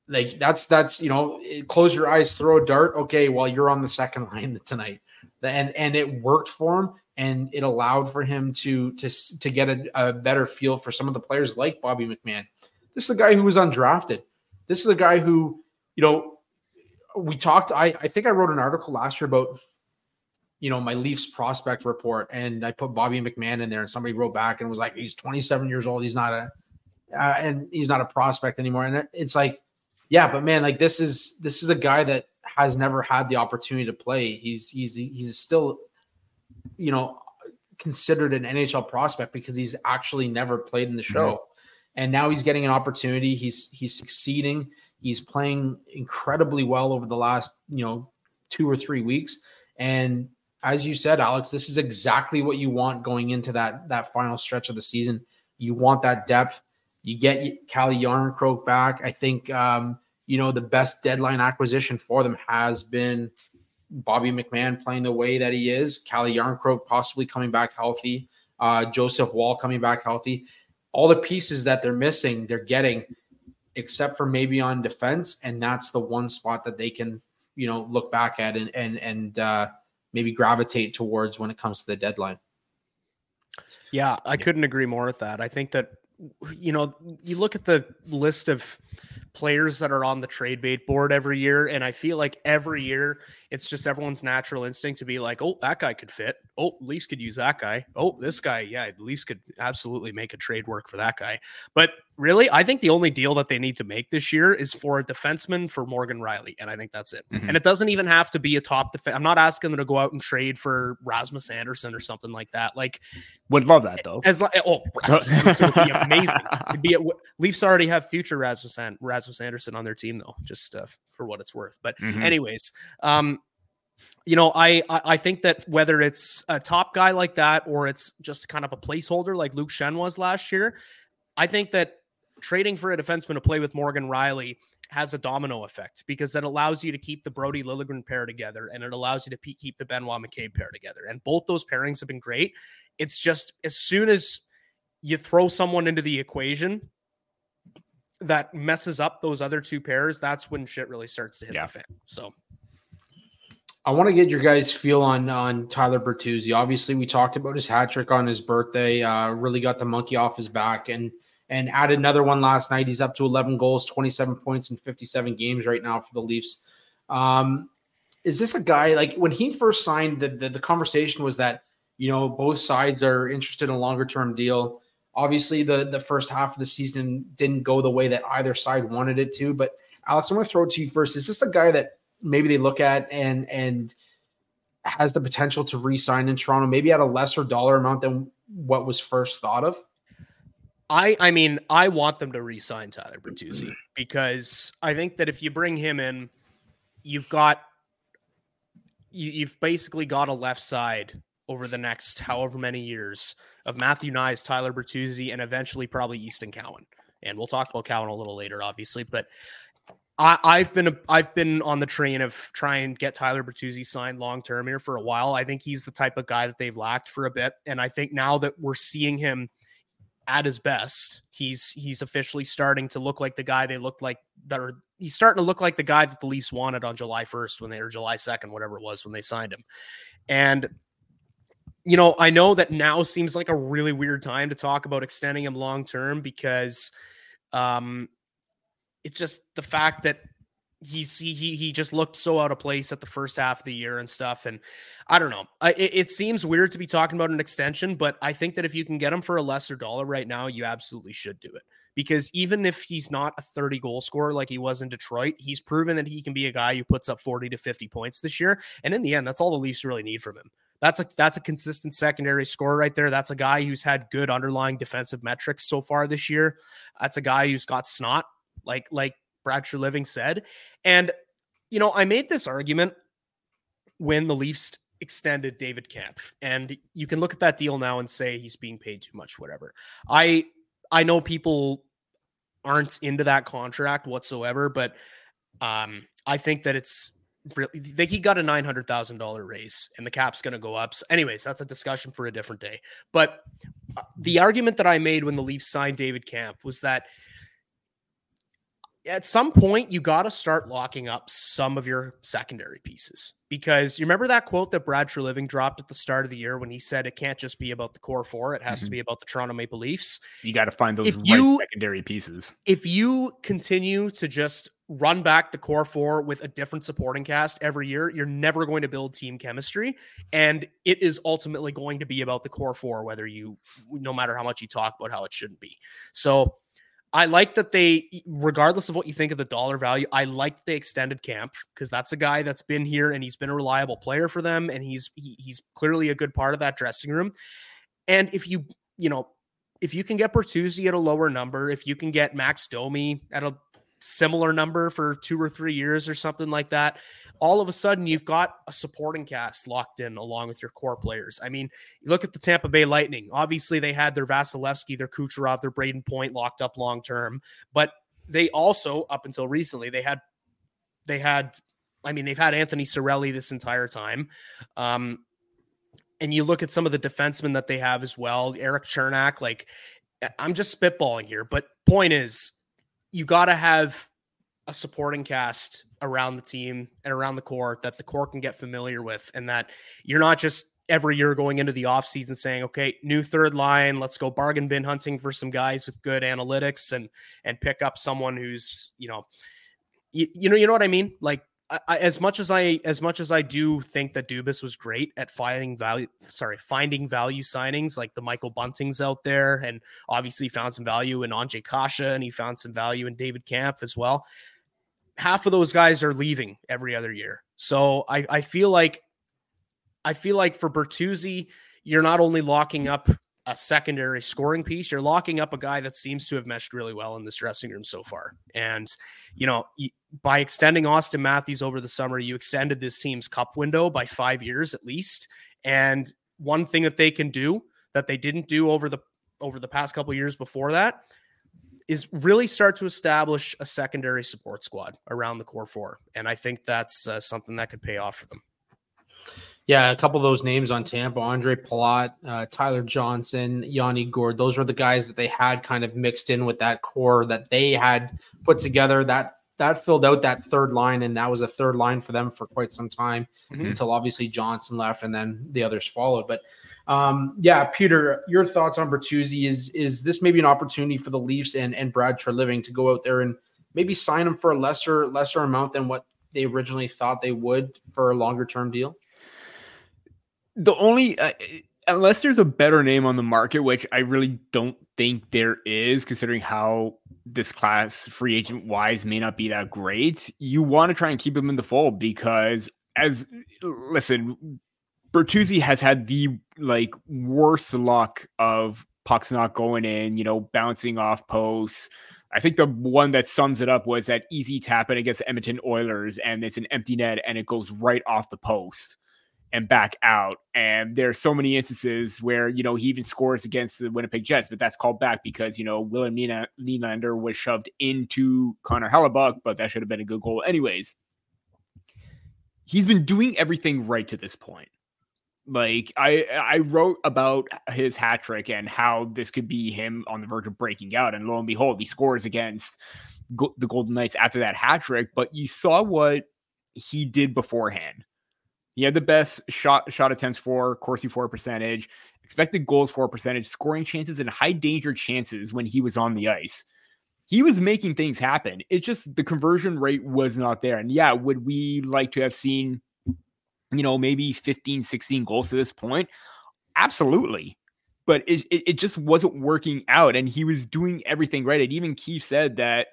like that's that's you know, close your eyes, throw a dart. Okay, well you're on the second *laughs* line tonight. And and it worked for him and it allowed for him to to to get a, a better feel for some of the players like Bobby McMann. This is a guy who was undrafted. This is a guy who, you know, we talked. I I think I wrote an article last year about you know my Leafs prospect report, and I put Bobby McMann in there, and somebody wrote back and was like, "He's 27 years old. He's not a uh, and he's not a prospect anymore." And it's like, yeah, but man, like this is this is a guy that has never had the opportunity to play. He's he's he's still, you know, considered an NHL prospect because he's actually never played in the show. Mm-hmm. And now he's getting an opportunity. He's he's succeeding. He's playing incredibly well over the last, you know, two or three weeks. And as you said, Alex, this is exactly what you want going into that that final stretch of the season. You want that depth. You get Calle Jarnkrok back. I think um, you know the best deadline acquisition for them has been Bobby McMann playing the way that he is. Calle Jarnkrok possibly coming back healthy. Uh, Joseph Woll coming back healthy. All the pieces that they're missing, they're getting except for maybe on defense, and that's the one spot that they can, you know, look back at and and and uh, maybe gravitate towards when it comes to the deadline. Yeah, I couldn't agree more with that. I think that you know, you look at the list of players that are on the trade bait board every year, and I feel like every year it's just everyone's natural instinct to be like, oh, that guy could fit. Oh, Leafs could use that guy. Oh, this guy, yeah, Leafs could absolutely make a trade work for that guy. But really, I think the only deal that they need to make this year is for a defenseman for Morgan Rielly. and I think that's it. Mm-hmm. And it doesn't even have to be a top defense. I'm not asking them to go out and trade for Rasmus Andersson or something like that. Like, would love that though. As like, oh, *laughs* Rasmus Andersson would be amazing. It'd be a, Leafs already have future Rasmus Rasmus Andersson on their team though, just uh, for what it's worth. But mm-hmm. anyways, um, you know, I I think that whether it's a top guy like that or it's just kind of a placeholder like Luke Schenn was last year, I think that trading for a defenseman to play with Morgan Rielly has a domino effect because that allows you to keep the Brodie Liljegren pair together and it allows you to keep the Benoit McCabe pair together. And both those pairings have been great. It's just as soon as you throw someone into the equation that messes up those other two pairs, that's when shit really starts to hit yeah. the fan. So I want to get your guys' feel on on Tyler Bertuzzi. Obviously, we talked about his hat trick on his birthday. Uh, really got the monkey off his back, and and added another one last night. He's up to 11 goals, 27 points in 57 games right now for the Leafs. Um, is this a guy like when he first signed? The, the the conversation was that you know both sides are interested in a longer term deal. Obviously, the the first half of the season didn't go the way that either side wanted it to. But Alex, I'm going to throw it to you first. Is this a guy that maybe they look at and and has the potential to re-sign in Toronto, maybe at a lesser dollar amount than what was first thought of? I I mean, I want them to re-sign Tyler Bertuzzi mm-hmm. because I think that if you bring him in, you've got you, you've basically got a left side over the next however many years of Matthew Knies, Tyler Bertuzzi, and eventually probably Easton Cowan. And we'll talk about Cowan a little later, obviously. But I, have been I've been on the train of trying and get Tyler Bertuzzi signed long term here for a while. I think he's the type of guy that they've lacked for a bit, and I think now that we're seeing him at his best, he's he's officially starting to look like the guy they looked like that are he's starting to look like the guy that the Leafs wanted on July 1st when they were July 2nd, whatever it was when they signed him. And you know, I know that now seems like a really weird time to talk about extending him long term because um it's just the fact that he's he, he he just looked so out of place at the first half of the year and stuff and i don't know I, it, it, seems weird to be talking about an extension but i think that if you can get him for a lesser dollar right now you absolutely should do it because even if he's not a 30 goal scorer like he was in detroit he's proven that he can be a guy who puts up 40 to 50 points this year and in the end that's all the leafs really need from him that's a that's a consistent secondary score right there. That's a guy who's had good underlying defensive metrics so far this year. That's a guy who's got snot like like Brad Treliving said. And you know, I made this argument when the Leafs extended David Kampf, and you can look at that deal now and say he's being paid too much, whatever. I I know people aren't into that contract whatsoever, but um, I think that it's really think he got a nine hundred thousand dollar raise, and the cap's to go up. So anyways, that's a discussion for a different day. But uh, the argument that I made when the Leafs signed David Kampf was that at some point you got to start locking up some of your secondary pieces because you remember that quote that Brad Treliving dropped at the start of the year when he said it can't just be about the core four, it has mm-hmm. to be about the Toronto Maple Leafs. You got to find those if right you, secondary pieces. If you continue to just run back the core four with a different supporting cast every year, you're never going to build team chemistry. And it is ultimately going to be about the core four, whether you, no matter how much you talk about how it shouldn't be. So, I like that they, regardless of what you think of the dollar value, I like they extended Kampf because that's a guy that's been here and he's been a reliable player for them, and he's he, he's clearly a good part of that dressing room. And if you you know if you can get Bertuzzi at a lower number, if you can get Max Domi at a similar number for two or three years or something like that, all of a sudden you've got a supporting cast locked in along with your core players. I mean, you look at the Tampa Bay Lightning. Obviously, they had their Vasilevskiy, their Kucherov, their Brayden Point locked up long term, but they also, up until recently, they had they had. I mean, they've had Anthony Cirelli this entire time. Um, and you look at some of the defensemen that they have as well, Erik Cernak. Like, I'm just spitballing here, but point is, you got to have a supporting cast around the team and around the core that the core can get familiar with and that you're not just every year going into the offseason saying okay new third line let's go bargain bin hunting for some guys with good analytics and and pick up someone who's you know you, you know you know what i mean? Like I, as much as I as much as I do think that Dubas was great at finding value, sorry, finding value signings like the Michael Buntings out there, and obviously found some value in Ondrej Kase, and he found some value in David Kampf as well half of those guys are leaving every other year. So I, I feel like I feel like for Bertuzzi, you're not only locking up a secondary scoring piece, you're locking up a guy that seems to have meshed really well in this dressing room so far. And, you know, by extending Auston Matthews over the summer, you extended this team's cup window by five years at least. And one thing that they can do that they didn't do over the over the past couple years before that is really start to establish a secondary support squad around the core four. And I think that's uh, something that could pay off for them. Yeah, a couple of those names on Tampa, Ondrej Palat, uh, Tyler Johnson, Yanni Gourde, those were the guys that they had kind of mixed in with that core that they had put together. That that filled out that third line, and that was a third line for them for quite some time mm-hmm. until obviously Johnson left, and then the others followed. But um, yeah, Peter, your thoughts on Bertuzzi is is this maybe an opportunity for the Leafs and and Brad Treliving to go out there and maybe sign him for a lesser lesser amount than what they originally thought they would for a longer term deal? the only uh, unless there's a better name on the market, which I really don't think there is, considering how this class free agent wise may not be that great. You want to try and keep him in the fold because, as listen, Bertuzzi has had the like worst luck of pucks not going in, you know, bouncing off posts. I think the one that sums it up was that easy tap in against Edmonton Oilers, and it's an empty net and it goes right off the post and back out. And there are so many instances where, you know, he even scores against the Winnipeg Jets, but that's called back because, you know, William Nylander was shoved into Connor Hellebuyck, but that should have been a good goal. Anyways, he's been doing everything right to this point. Like I, I wrote about his hat trick and how this could be him on the verge of breaking out, and lo and behold, he scores against go- the Golden Knights after that hat trick. But you saw what he did beforehand he had the best shot shot attempts for Corsi for percentage, expected goals for percentage, scoring chances, and high danger chances when he was on the ice. He was making things happen. It's just the conversion rate was not there. And yeah, would we like to have seen, you know, maybe 15, 16 goals to this point? Absolutely. But it, it, it just wasn't working out. And he was doing everything right. And even Keefe said that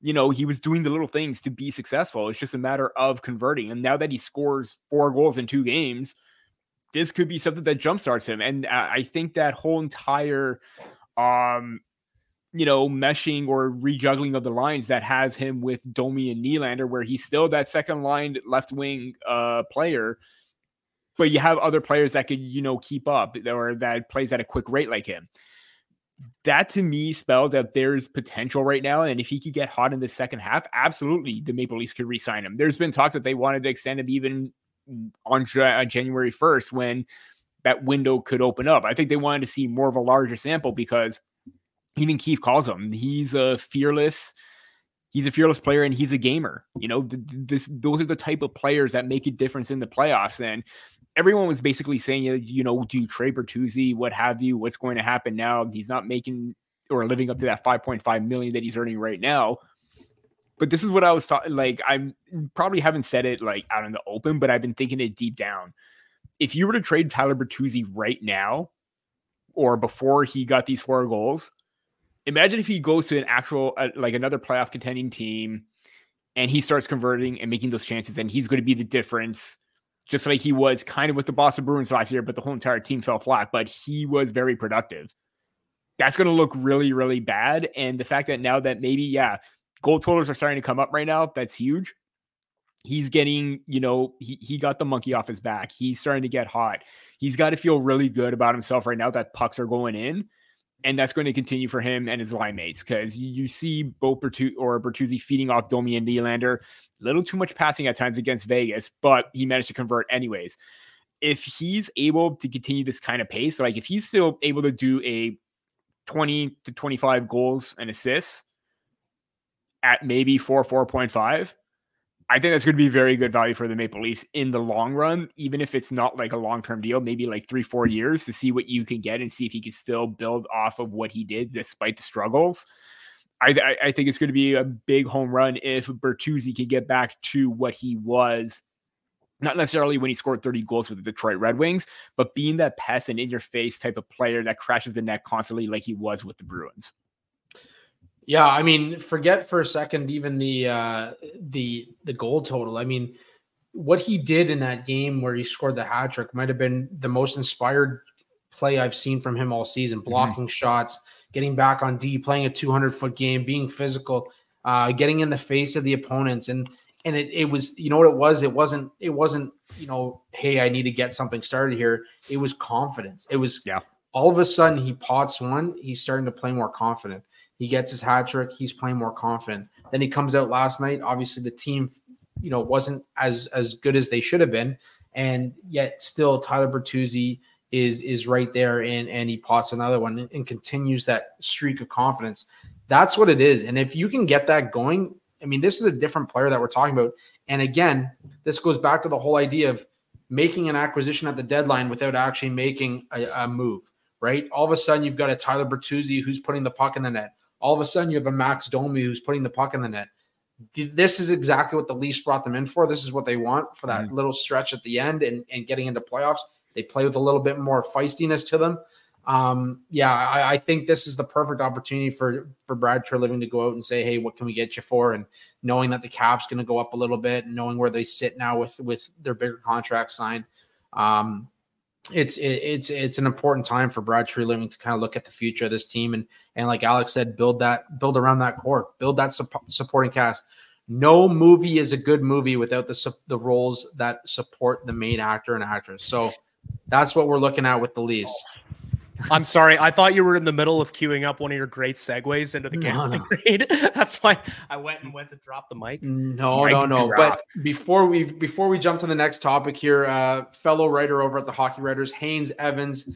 you know, he was doing the little things to be successful. It's just a matter of converting. And now that he scores four goals in two games, this could be something that jumpstarts him. And I think that whole entire, um, you know, meshing or rejuggling of the lines that has him with Domi and Nylander, where he's still that second line left wing uh, player, but you have other players that could, you know, keep up or that plays at a quick rate like him that to me spelled that there's potential right now. And if he could get hot in the second half, absolutely the Maple Leafs could re-sign him. There's been talks that they wanted to extend him even on uh, January 1st when that window could open up. I think they wanted to see more of a larger sample because even Keefe calls him. He's a fearless. He's a fearless player and he's a gamer. You know, this those are the type of players that make a difference in the playoffs. And everyone was basically saying, you know, do you trade Bertuzzi, what have you? What's going to happen now? He's not making or living up to that 5.5 million that he's earning right now. But this is what I was talking. Like, I'm probably haven't said it like out in the open, but I've been thinking it deep down. If you were to trade Tyler Bertuzzi right now, or before he got these four goals, imagine if he goes to an actual uh, like another playoff contending team, and he starts converting and making those chances, and he's going to be the difference just like he was kind of with the Boston Bruins last year, but the whole entire team fell flat. But he was very productive. That's going to look really, really bad. And the fact that now that maybe, yeah, goal totals are starting to come up right now, that's huge. He's getting, you know, he, he got the monkey off his back. He's starting to get hot. He's got to feel really good about himself right now that pucks are going in and that's going to continue for him and his line mates because you, see both Bertu- or Bertuzzi feeding off Domi and Nylander. A little too much passing at times against Vegas, but he managed to convert anyways. If he's able to continue this kind of pace, like if he's still able to do a 20 to 25 goals and assists at maybe 4, 4.5, I think that's going to be very good value for the Maple Leafs in the long run, even if it's not like a long term deal, maybe like three, four years to see what you can get and see if he can still build off of what he did despite the struggles. I, I think it's going to be a big home run if Bertuzzi can get back to what he was, not necessarily when he scored 30 goals for the Detroit Red Wings, but being that pest and in your face type of player that crashes the net constantly like he was with the Bruins. Yeah, I mean, forget for a second even the uh the the goal total. I mean, what he did in that game where he scored the hat trick might have been the most inspired play I've seen from him all season, mm-hmm. blocking mm-hmm. shots, getting back on D, playing a 200 foot game, being physical, uh, getting in the face of the opponents. And, and it, it was, you know what it was? It wasn't, it wasn't, you know, Hey, I need to get something started here. It was confidence. It was, yeah. all of a sudden he pots one, he's starting to play more confident He gets his hat trick. He's playing more confident. Then he comes out last night. Obviously, the team, you know, wasn't as as good as they should have been, and yet still Tyler Bertuzzi is is right there, and and he pots another one and, and continues that streak of confidence. That's what it is. And if you can get that going, I mean, this is a different player that we're talking about. And again, this goes back to the whole idea of making an acquisition at the deadline without actually making a, a move, right? All of a sudden, you've got a Tyler Bertuzzi who's putting the puck in the net. All of a sudden, you have a Max Domi who's putting the puck in the net. This is exactly what the Leafs brought them in for. This is what they want for that mm-hmm. little stretch at the end and, and getting into playoffs. They play with a little bit more feistiness to them. Um, yeah, I, I, think this is the perfect opportunity for for Brad Treliving to go out and say, "Hey, what can we get you for?" And knowing that the cap's going to go up a little bit, and knowing where they sit now with with their bigger contract signed, um, it's it, it's it's an important time for Brad Treliving to kind of look at the future of this team and and like Alex said, build that build around that core, build that su- supporting cast. No movie is a good movie without the su- the roles that support the main actor and actress. So that's what we're looking at with the Leafs. I'm sorry. I thought you were in the middle of queuing up one of your great segues into the game. no, no. *laughs* read. That's why I went and went to drop the mic. No, mic no, no. Drop. But before we before we jump to the next topic here, uh, fellow writer over at the Hockey Writers, Haynes Evans,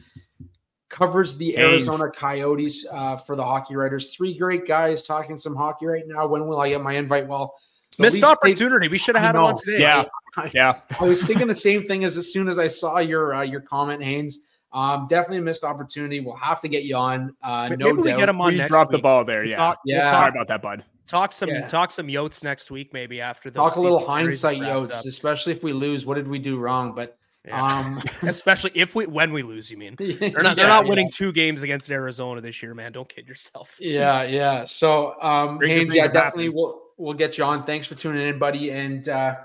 covers the Haynes. Arizona Coyotes uh, for the Hockey Writers. Three great guys talking some hockey right now. When will I get my invite? Well, missed opportunity. we should have had him on today. Yeah, *laughs* I, yeah. I was thinking the same thing as as soon as I saw your uh, your comment, Haynes. Um, definitely a missed opportunity. We'll have to get you on. Uh, no Maybe we get him on. We drop the ball there. Yeah, talk, yeah. We'll talk about that, bud. Talk some yeah. talk some Yotes next week, maybe after the talk a little hindsight Yotes, up. especially if we lose. What did we do wrong? But yeah. um, *laughs* especially if we when we lose, you mean *laughs* they're not they're not winning two games against Arizona this year, man. Don't kid yourself. *laughs* Yeah, yeah. So um, Haynes, yeah, definitely we'll we'll get you on. Thanks for tuning in, buddy. And uh,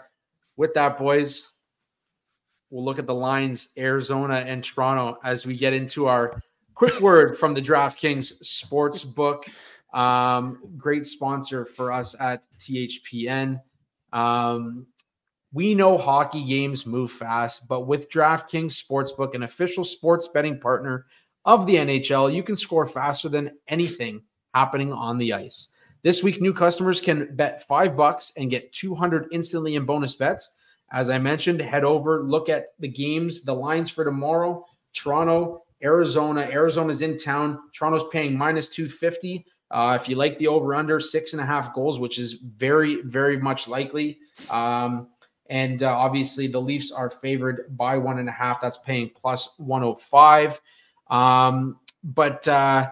with that, boys, we'll look at the lines Arizona and Toronto as we get into our quick word from the DraftKings sports book. Um, great sponsor for us at THPN. Um, we know hockey games move fast, but with DraftKings Sportsbook, an official sports betting partner of the NHL, you can score faster than anything happening on the ice. This week, new customers can bet five bucks and get 200 instantly in bonus bets. As I mentioned, head over, look at the games, the lines for tomorrow. Toronto, Arizona. Arizona's in town. Toronto's paying minus 250. Uh, if you like the over under, six and a half goals, which is very, very much likely. Um, and uh, obviously, the Leafs are favored by one and a half. That's paying plus 105. Um, but uh,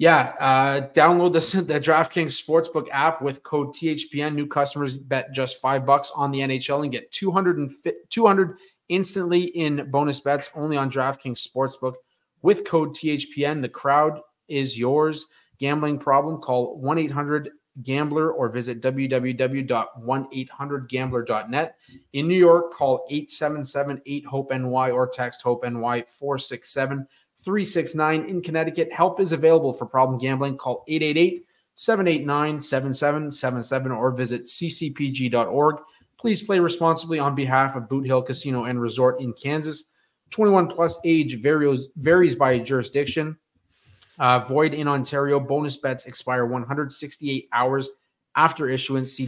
yeah, uh, download the, *laughs* the DraftKings Sportsbook app with code THPN. New customers bet just five bucks on the NHL and get 200, and 200 instantly in bonus bets only on DraftKings Sportsbook with code THPN. The crowd is yours. Gambling problem? Call 1 800 Gambler or visit www.1800Gambler.net. In New York, call 877 8 HOPE NY or text HOPE NY 467 369 in Connecticut. Help is available for problem gambling. Call 888 789 7777 or visit ccpg.org. Please play responsibly on behalf of Boot Hill Casino and Resort in Kansas. 21 plus age varies, varies by jurisdiction. Uh, void in Ontario. Bonus bets expire 168 hours after issuance. See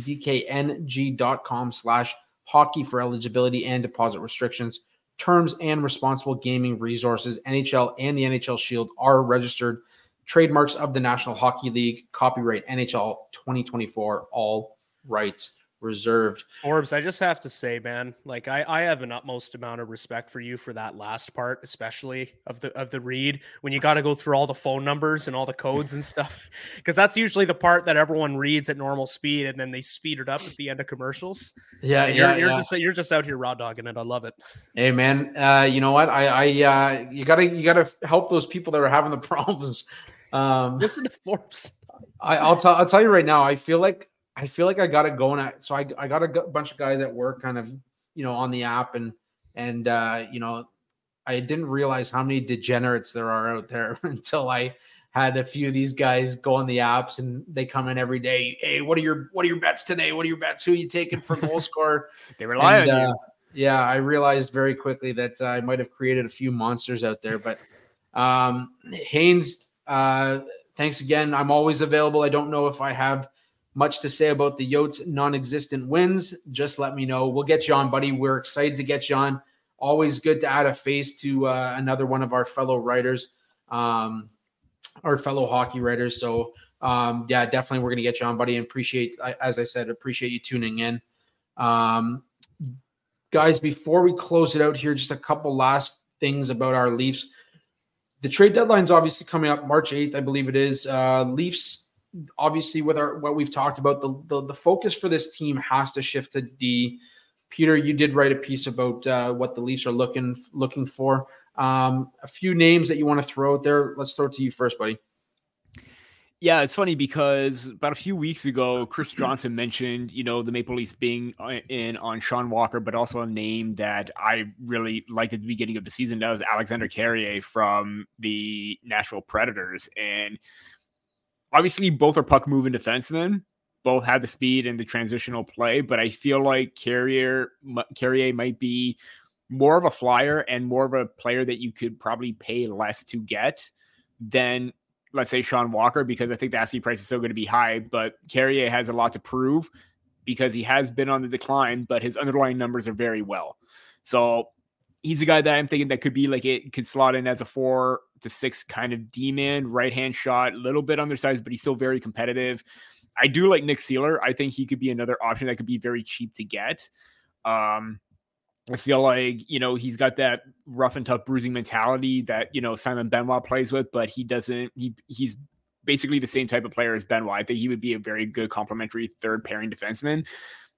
slash hockey for eligibility and deposit restrictions terms and responsible gaming resources. NHL and the NHL Shield are registered trademarks of the National Hockey League. Copyright NHL 2024, all rights reserved. Orbs, I just have to say, man, like I, I have an utmost amount of respect for you for that last part, especially of the of the read when you got to go through all the phone numbers and all the codes and stuff, *laughs* because that's usually the part that everyone reads at normal speed and then they speed it up at the end of commercials. Yeah, and yeah, you're, yeah. just you're just out here raw dogging it. I love it. Hey, man, uh, you know what? I, I, uh, you gotta you gotta help those people that are having the *laughs* problems. Um, Listen to Forbes. I, I'll tell I'll tell you right now. I feel like I feel like I got it going at so I I got a bunch of guys at work kind of you know on the app and and uh you know I didn't realize how many degenerates there are out there *laughs* until I had a few of these guys go on the apps and they come in every day. Hey, what are your what are your bets today? What are your bets? Who are you taking for goal *laughs* score? they rely and, on you. Uh, yeah, I realized very quickly that uh, I might have created a few monsters out there, but um Haynes uh thanks again. I'm always available. I don't know if I have much to say about the Yotes non-existent wins. Just let me know. We'll get you on, buddy. We're excited to get you on. Always good to add a face to uh, another one of our fellow writers, um, our fellow hockey writers. So um, yeah, definitely we're gonna get you on, buddy. And appreciate, as I said, appreciate you tuning in. Um, guys, before we close it out here, just a couple last things about our Leafs. The trade deadline is obviously coming up March 8th, I believe it is. Uh, Leafs, obviously, with our what we've talked about, the, the, the focus for this team has to shift to D. Peter, you did write a piece about uh, what the Leafs are looking looking for. Um, a few names that you want to throw out there. Let's throw it to you first, buddy. Yeah, it's funny because about a few weeks ago, Chris Johnston mentioned, you know, the Maple Leafs being uh, in on Sean Walker, but also a name that I really liked at the beginning of the season. That was Alexandre Carrier from the Nashville Predators. And obviously, both are puck moving defensemen, both have the speed and the transitional play, but I feel like Carrier, Carrier might be more of a flyer and more of a player that you could probably pay less to get than let's say Sean Walker because I think the asking price is still going to be high. But Carrier has a lot to prove because he has been on the decline, but his underlying numbers are very well. So he's a guy that I'm thinking that could be like it could slot in as a four to six kind of D man, right hand shot, a little bit undersized, but he's still very competitive. I do like Nick Seeler. I think he could be another option that could be very cheap to get. Um, I feel like, you know, he's got that rough and tough bruising mentality that, you know, Simon Benoit plays with, but he doesn't, he he's basically the same type of player as Benoit. I think he would be a very good complementary third pairing defenseman.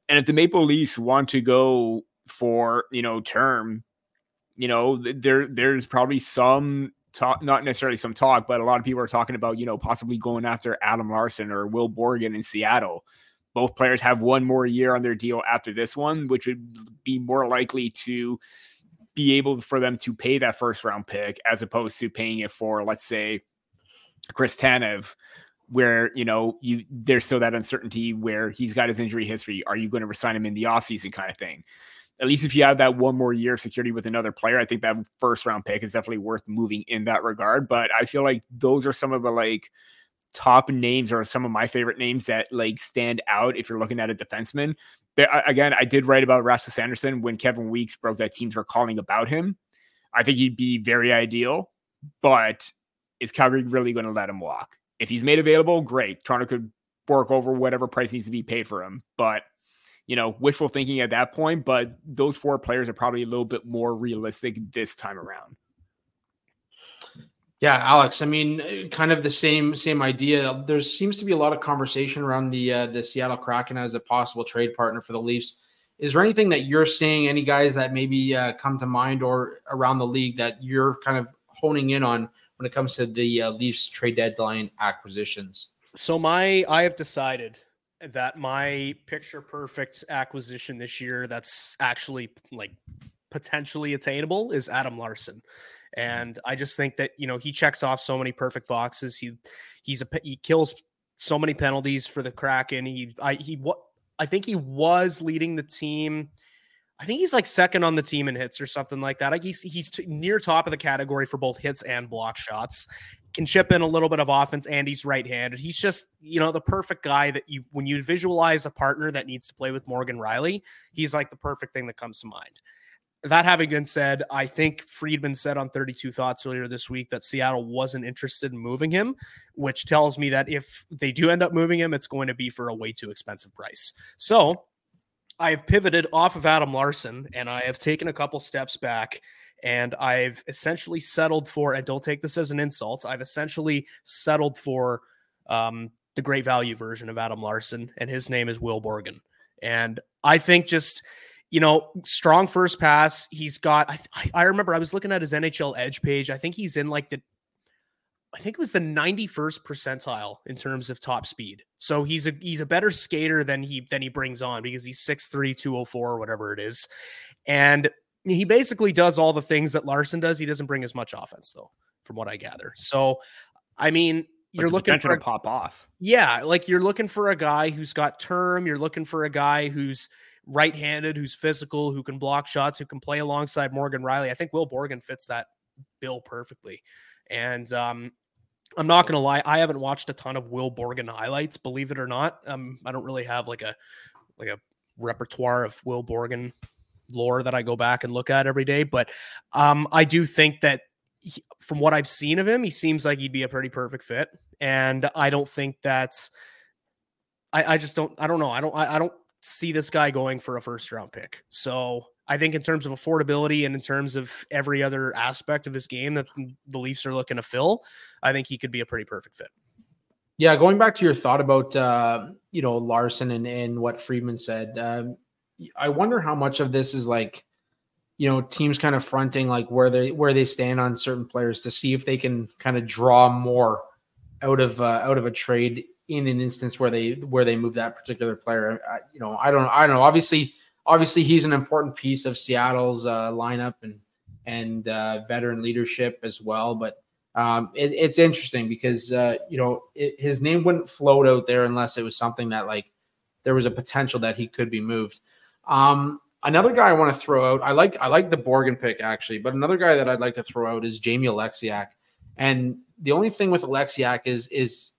And if the Maple Leafs want to go for, you know, term, you know, there there's probably some talk, not necessarily some talk, but a lot of people are talking about, you know, possibly going after Adam Larsson or Will Borgen in Seattle both players have one more year on their deal after this one, which would be more likely to be able for them to pay that first round pick as opposed to paying it for, let's say, Chris Tanev, where you know you there's still that uncertainty where he's got his injury history. Are you going to resign him in the offseason kind of thing? At least if you have that one more year of security with another player, I think that first round pick is definitely worth moving in that regard. But I feel like those are some of the like top names or some of my favorite names that like stand out if you're looking at a defenseman. There, again, I did write about Rasmus Andersson when Kevin Weekes broke that teams were calling about him. I think he'd be very ideal, but is Calgary really going to let him walk? If he's made available, great. Toronto could work over whatever price needs to be paid for him. But you know, wishful thinking at that point. But those four players are probably a little bit more realistic this time around. Yeah, Alex. I mean, kind of the same same idea. There seems to be a lot of conversation around the uh, the Seattle Kraken as a possible trade partner for the Leafs. Is there anything that you're seeing? Any guys that maybe uh, come to mind or around the league that you're kind of honing in on when it comes to the uh, Leafs trade deadline acquisitions? So my I have decided that my picture perfect acquisition this year that's actually like potentially attainable is Adam Larsson. And I just think that you know he checks off so many perfect boxes. He he's a he kills so many penalties for the Kraken. He I he what I think he was leading the team. I think he's like second on the team in hits or something like that. Like he's he's t- near top of the category for both hits and block shots. Can chip in a little bit of offense, and he's right-handed. He's just you know the perfect guy that you when you visualize a partner that needs to play with Morgan Rielly, he's like the perfect thing that comes to mind that having been said, I think Friedman said on 32 Thoughts earlier this week that Seattle wasn't interested in moving him, which tells me that if they do end up moving him, it's going to be for a way too expensive price. So I have pivoted off of Adam Larsson and I have taken a couple steps back and I've essentially settled for, and don't take this as an insult, I've essentially settled for um, the great value version of Adam Larsson, and his name is Will Borgen. And I think just you know, strong first pass. He's got. I, I remember I was looking at his NHL Edge page. I think he's in like the. I think it was the 91st percentile in terms of top speed. So he's a he's a better skater than he than he brings on because he's 6'3, 204 or whatever it is. And he basically does all the things that Larsson does. He doesn't bring as much offense though, from what I gather. So I mean, you're looking for a, to pop off. Yeah, like you're looking for a guy who's got term. You're looking for a guy who's right-handed, who's physical, who can block shots, who can play alongside Morgan Rielly. I think Will Borgen fits that bill perfectly. And um, I'm not gonna lie, I haven't watched a ton of Will Borgen highlights, believe it or not. Um, I don't really have like a like a repertoire of Will Borgen lore that I go back and look at every day, but um, I do think that he, from what I've seen of him, he seems like he'd be a pretty perfect fit, and I don't think that's. I, I just don't. I don't know. I don't. I, I don't see this guy going for a first round pick. So I think in terms of affordability and in terms of every other aspect of his game that the Leafs are looking to fill, I think he could be a pretty perfect fit. Yeah, going back to your thought about uh, you know Larsson and, and what Friedman said, um, I wonder how much of this is like you know teams kind of fronting like where they where they stand on certain players to see if they can kind of draw more out of uh, out of a trade in an instance where they where they move that particular player. I, you know, I don't I don't know. Obviously, obviously he's an important piece of Seattle's uh, lineup and and uh, veteran leadership as well. But um, it, it's interesting because uh, you know it, his name wouldn't float out there unless it was something that like there was a potential that he could be moved. Um, another guy I want to throw out. I like I like the Borgen pick actually, but another guy that I'd like to throw out is Jamie Oleksiak. And the only thing with Oleksiak is is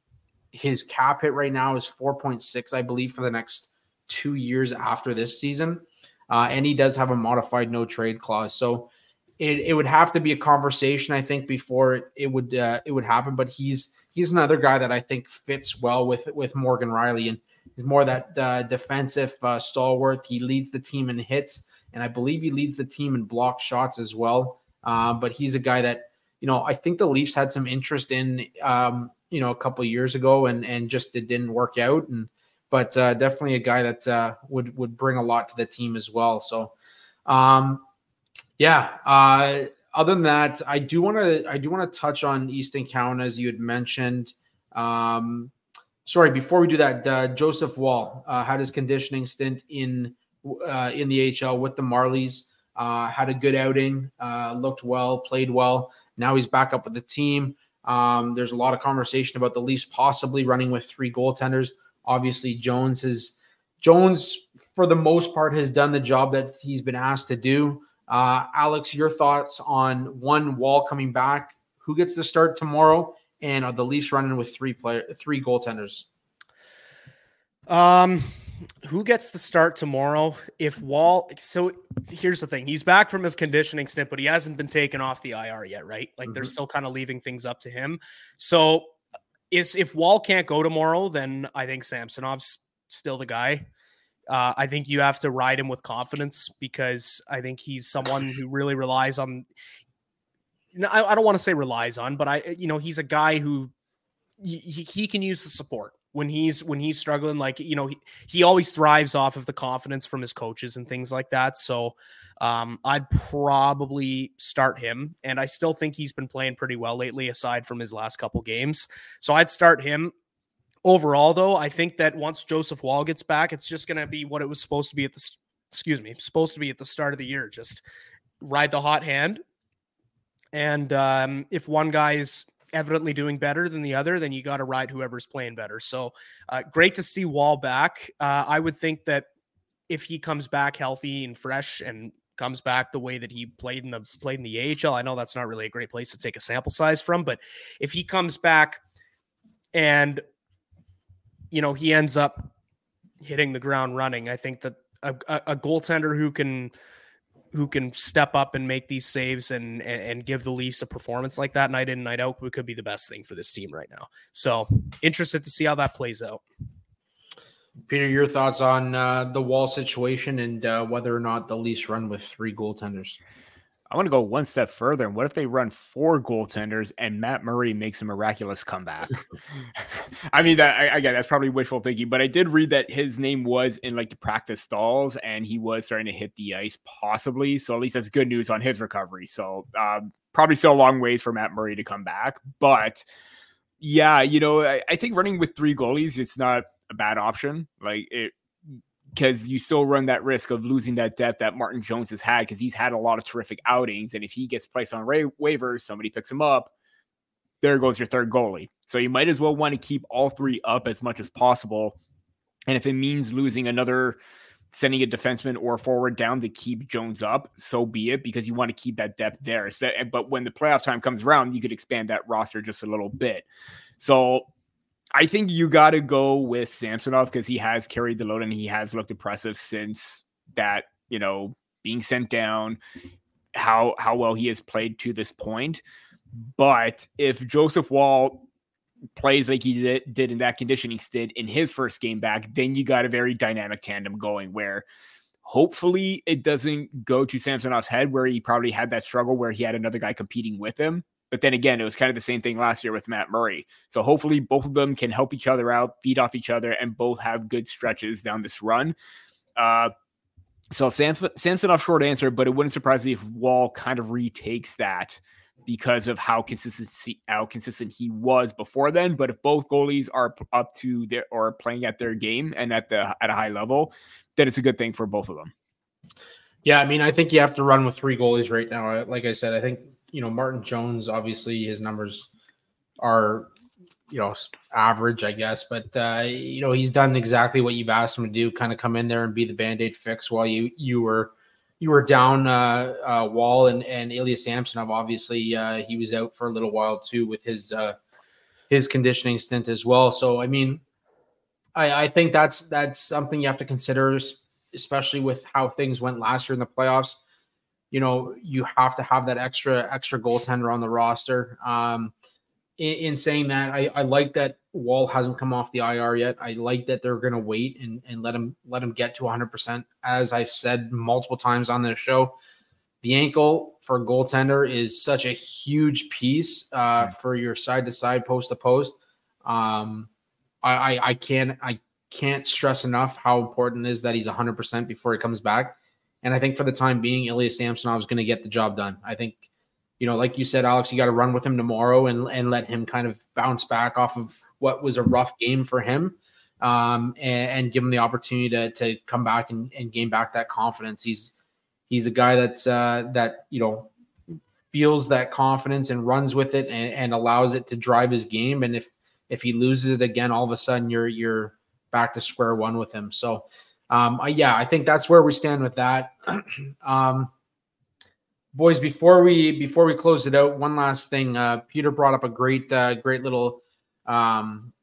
his cap hit right now is 4.6, I believe, for the next two years after this season. Uh, and he does have a modified no trade clause. So it, it would have to be a conversation, I think, before it, it would uh, it would happen. But he's he's another guy that I think fits well with with Morgan Rielly. and he's more that uh, defensive uh, stalwart. He leads the team in hits, and I believe he leads the team in block shots as well. Uh, but he's a guy that you know I think the Leafs had some interest in um, you know a couple years ago, and and just it didn't work out. And but uh, definitely a guy that uh, would would bring a lot to the team as well. So, um, yeah. Other than that, I do want to I do want to touch on Easton Cowan as you had mentioned. Um, sorry, before we do that, uh, Joseph Woll uh, had his conditioning stint in uh, in the HL with the Marlies. Uh, had a good outing, uh, looked well, played well. Now he's back up with the team. Um, there's a lot of conversation about the Leafs possibly running with three goaltenders. Obviously, Jones has Jones, for the most part, has done the job that he's been asked to do. Uh, Alex, your thoughts on one Woll coming back? Who gets the start tomorrow? And are the Leafs running with three player, three goaltenders? Um, who gets the start tomorrow? If Woll, so here's the thing: he's back from his conditioning stint, but he hasn't been taken off the IR yet, right? Like mm-hmm. they're still kind of leaving things up to him. So, is if Woll can't go tomorrow, then I think Samsonov's still the guy. Uh, I think you have to ride him with confidence because I think he's someone who really relies on. I, I don't want to say relies on, but I, you know, he's a guy who he, he can use the support when he's when he's struggling like you know he, he always thrives off of the confidence from his coaches and things like that so um, i'd probably start him and i still think he's been playing pretty well lately aside from his last couple games so i'd start him. Overall though i think that once Joseph Woll gets back it's just going to be what it was supposed to be at the excuse me supposed to be at the start of the year just ride the hot hand and um, if one guy is evidently doing better than the other, then you got to ride whoever's playing better. So uh, great to see Woll back. Uh, I would think that if he comes back healthy and fresh and comes back the way that he played in the played in the AHL, I know that's not really a great place to take a sample size from, but if he comes back and you know he ends up hitting the ground running, I think that a, a, a goaltender who can who can step up and make these saves and, and, and give the Leafs a performance like that night in night out could be the best thing for this team right now. So interested to see how that plays out. Peter, your thoughts on uh, the Woll situation and uh, whether or not the Leafs run with three goaltenders? I want to go one step further. And what if they run four goaltenders and Matt Murray makes a miraculous comeback? *laughs* *laughs* I mean, that I, again, that's probably wishful thinking, but I did read that his name was in like the practice stalls and he was starting to hit the ice, possibly. So at least that's good news on his recovery. So um, probably still a long ways for Matt Murray to come back, but yeah, you know, I, I think running with three goalies, it's not a bad option. Like it, because you still run that risk of losing that depth that Martin Jones has had because he's had a lot of terrific outings. And if he gets placed on ra- waivers, somebody picks him up, there goes your third goalie. So you might as well want to keep all three up as much as possible. And if it means losing another sending a defenseman or forward down to keep Jones up, so be it, because you want to keep that depth there. But when the playoff time comes around, you could expand that roster just a little bit. So I think you got to go with Samsonov because he has carried the load and he has looked impressive since that, you know, being sent down, how how well he has played to this point. But if Joseph Woll plays like he did, did in that conditioning stint in his first game back, then you got a very dynamic tandem going where hopefully it doesn't go to Samsonov's head where he probably had that struggle where he had another guy competing with him. But then again, it was kind of the same thing last year with Matt Murray. So hopefully both of them can help each other out, feed off each other, and both have good stretches down this run. Uh, so Samson, Samsonov, short answer, but it wouldn't surprise me if Woll kind of retakes that because of how consistent how consistent he was before then. But if both goalies are up to their or playing at their game and at the at a high level, then it's a good thing for both of them. Yeah, I mean, I think you have to run with three goalies right now. Like I said, I think you know Martin Jones. Obviously, his numbers are you know average, I guess, but uh, you know he's done exactly what you've asked him to do. Kind of come in there and be the band aid fix while you you were you were down uh, uh, Woll and and Ilya Samsonov. Obviously, uh, he was out for a little while too with his uh, his conditioning stint as well. So, I mean, I, I think that's that's something you have to consider, especially with how things went last year in the playoffs. You know, you have to have that extra extra goaltender on the roster. Um, in, in saying that, I, I like that Woll hasn't come off the IR yet. I like that they're going to wait and, and let him let him get to 100%. As I've said multiple times on this show, the ankle for a goaltender is such a huge piece uh, for your side to side, post to post. Um, I, I, I can't I can't stress enough how important it is that he's 100% before he comes back. And I think for the time being, Ilya Samsonov is going to get the job done. I think, you know, like you said, Alex, you got to run with him tomorrow and and let him kind of bounce back off of what was a rough game for him um, and, and, give him the opportunity to, to come back and, and gain back that confidence. He's he's a guy that's uh, that you know feels that confidence and runs with it and, and, allows it to drive his game. And if if he loses it again, all of a sudden you're you're back to square one with him. So um, uh, yeah, I think that's where we stand with that. *clears throat* um, boys, before we before we close it out, one last thing. Uh, Peter brought up a great uh, great little um,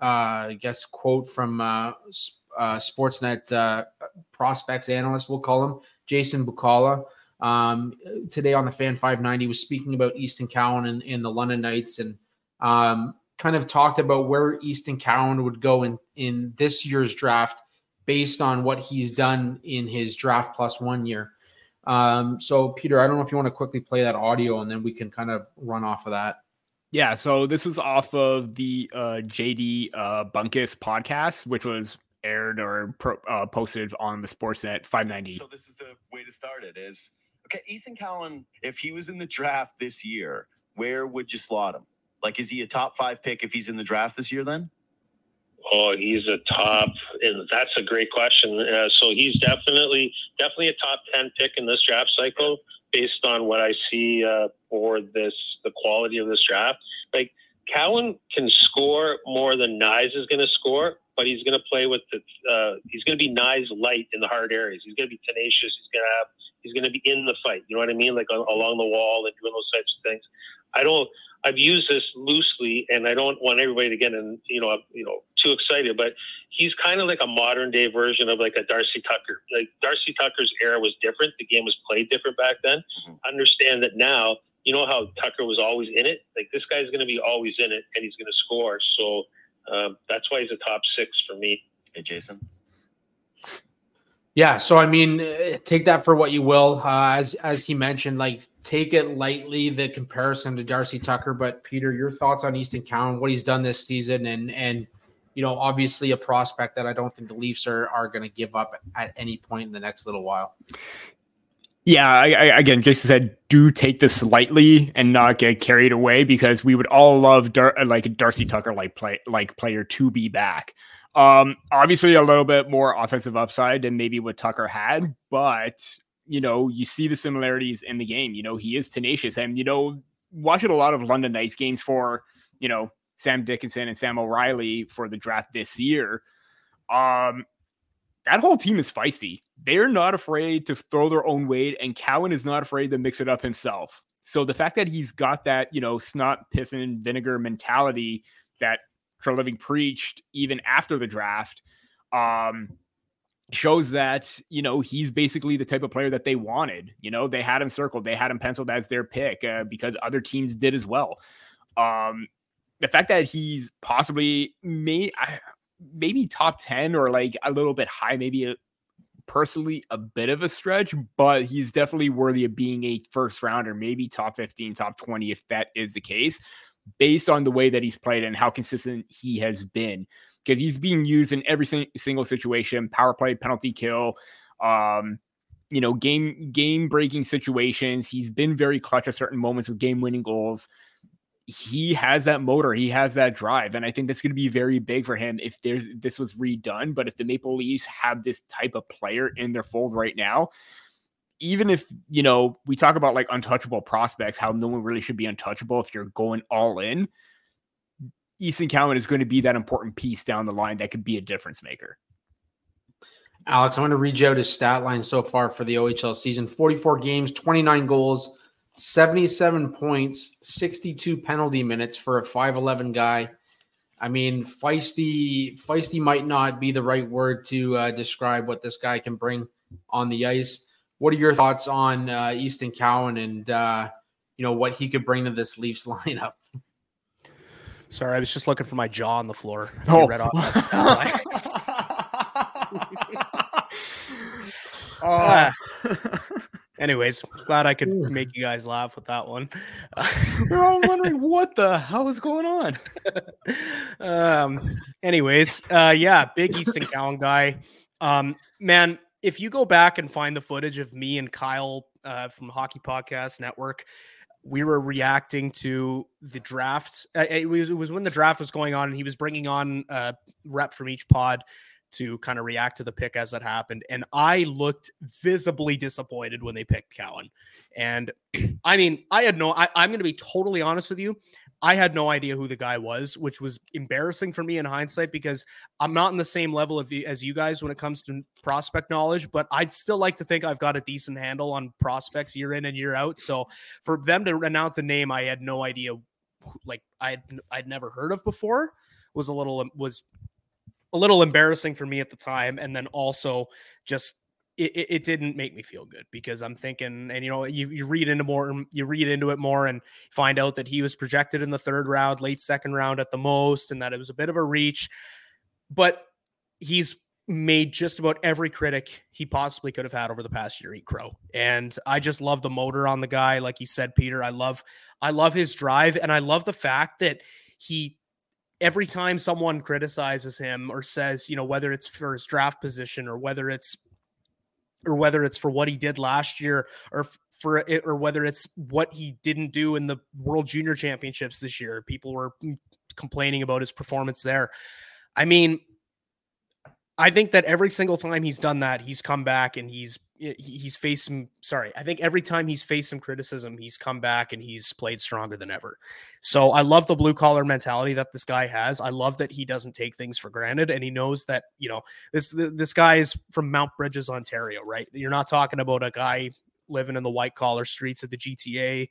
uh, I guess quote from uh, uh, Sportsnet uh, prospects analyst, we'll call him Jason Bukala. Um, today on the Fan 590 was speaking about Easton Cowan and, and the London Knights and um, kind of talked about where Easton Cowan would go in, in this year's draft based on what he's done in his draft plus one year. Um, so, Peter, I don't know if you want to quickly play that audio and then we can kind of run off of that. Yeah, so this is off of the uh, JD uh, Bunkis podcast, which was aired or pro, uh, posted on the Sportsnet 590. So this is the way to start it is okay. Easton Cowan, if he was in the draft this year, where would you slot him? Like, is he a top five pick if he's in the draft this year? Then? Oh, he's a top, and that's a great question. Uh, so he's definitely definitely a top ten pick in this draft cycle based on what I see uh, for this the quality of this draft. Like Cowan can score more than Knies is going to score, but he's going to play with the. Uh, he's going to be Knies light in the hard areas. He's going to be tenacious. He's going to have. He's going to be in the fight. You know what I mean? Like along the wall and doing those types of things. I don't. I've used this loosely, and I don't want everybody to get in, you know, you know, too excited. But he's kind of like a modern day version of like a Darcy Tucker. Like Darcy Tucker's era was different. The game was played different back then. Mm-hmm. Understand that now. You know how Tucker was always in it. Like this guy's going to be always in it, and he's going to score. So um, that's why he's a top six for me. Hey, Jason. Yeah, so I mean, take that for what you will. Uh, as as he mentioned, like take it lightly the comparison to Darcy Tucker. But Peter, your thoughts on Easton Cowan, what he's done this season, and and you know, obviously a prospect that I don't think the Leafs are are going to give up at any point in the next little while. Yeah, I, I, again, Jason said, do take this lightly and not get carried away because we would all love Dar- like Darcy Tucker like play like player to be back. Um, obviously a little bit more offensive upside than maybe what Tucker had, but you know, you see the similarities in the game. You know, he is tenacious, and you know, watching a lot of London Knights games for you know Sam Dickinson and Sam O'Reilly for the draft this year. Um, that whole team is feisty. They're not afraid to throw their own weight, and Cowan is not afraid to mix it up himself. So the fact that he's got that, you know, snot, piss, and vinegar mentality that Treliving preached even after the draft, um, shows that you know he's basically the type of player that they wanted. You know, they had him circled, they had him penciled as their pick uh, because other teams did as well. Um, the fact that he's possibly may maybe top ten or like a little bit high, maybe a, personally a bit of a stretch, but he's definitely worthy of being a first rounder, maybe top fifteen, top twenty if that is the case, based on the way that he's played and how consistent he has been. Because he's being used in every single situation power play penalty kill um you know game game breaking situations. He's been very clutch at certain moments with game winning goals. He has that motor. He has that drive and i think that's going to be very big for him if there's this was redone. But if the maple leafs have this type of player in their fold right now even if you know we talk about like untouchable prospects how no one really should be untouchable if you're going all in Easton Cowan is going to be that important piece down the line that could be a difference maker. Alex, I'm going to read you out his stat line so far for the OHL season 44 games, 29 goals, 77 points, 62 penalty minutes for a 5'11 guy. I mean, feisty, feisty might not be the right word to uh, describe what this guy can bring on the ice. What are your thoughts on uh, Easton Cowan and uh, you know what he could bring to this Leafs *laughs* lineup? Sorry, I was just looking for my jaw on the floor. Oh. read off that *laughs* uh, anyways, glad I could make you guys laugh with that one. *laughs* We're all wondering what the hell is going on. um. Anyways, uh, yeah, big Easton Cowan guy. Um, man, if you go back and find the footage of me and Kyle uh, from Hockey Podcast Network we were reacting to the draft. Uh, it was, it was when the draft was going on, and he was bringing on a rep from each pod to kind of react to the pick as it happened. And I looked visibly disappointed when they picked Cowan. And *clears throat* I mean, I had no, I, I'm going to be totally honest with you. I had no idea who the guy was, which was embarrassing for me in hindsight because I'm not in the same level of as you guys when it comes to prospect knowledge, but I'd still like to think I've got a decent handle on prospects year in and year out. So for them to announce a name I had no idea like I'd I'd never heard of before was a little um, was a little embarrassing for me at the time and then also just it, it, didn't make me feel good because I'm thinking, and you know, you, you read into more, you read into it more and find out that he was projected in the third round, late second round at the most, and that it was a bit of a reach. But he's made just about every critic he possibly could have had over the past year eat crow. And I just love the motor on the guy. Like you said, Peter, I love, I love his drive. And I love the fact that he every time someone criticizes him or says, you know, whether it's for his draft position or whether it's or whether it's for what he did last year or for it or whether it's what he didn't do in the World Junior Championships this year. People were mm, complaining about his performance there. I mean, I think that every single time he's done that, he's come back and he's he's faced some sorry i think every time he's faced some criticism he's come back and he's played stronger than ever. So i love the blue collar mentality that this guy has. I love that he doesn't take things for granted and he knows that you know this this guy is from Mount Brydges ontario right? You're not talking about a guy living in the white collar streets of the GTA,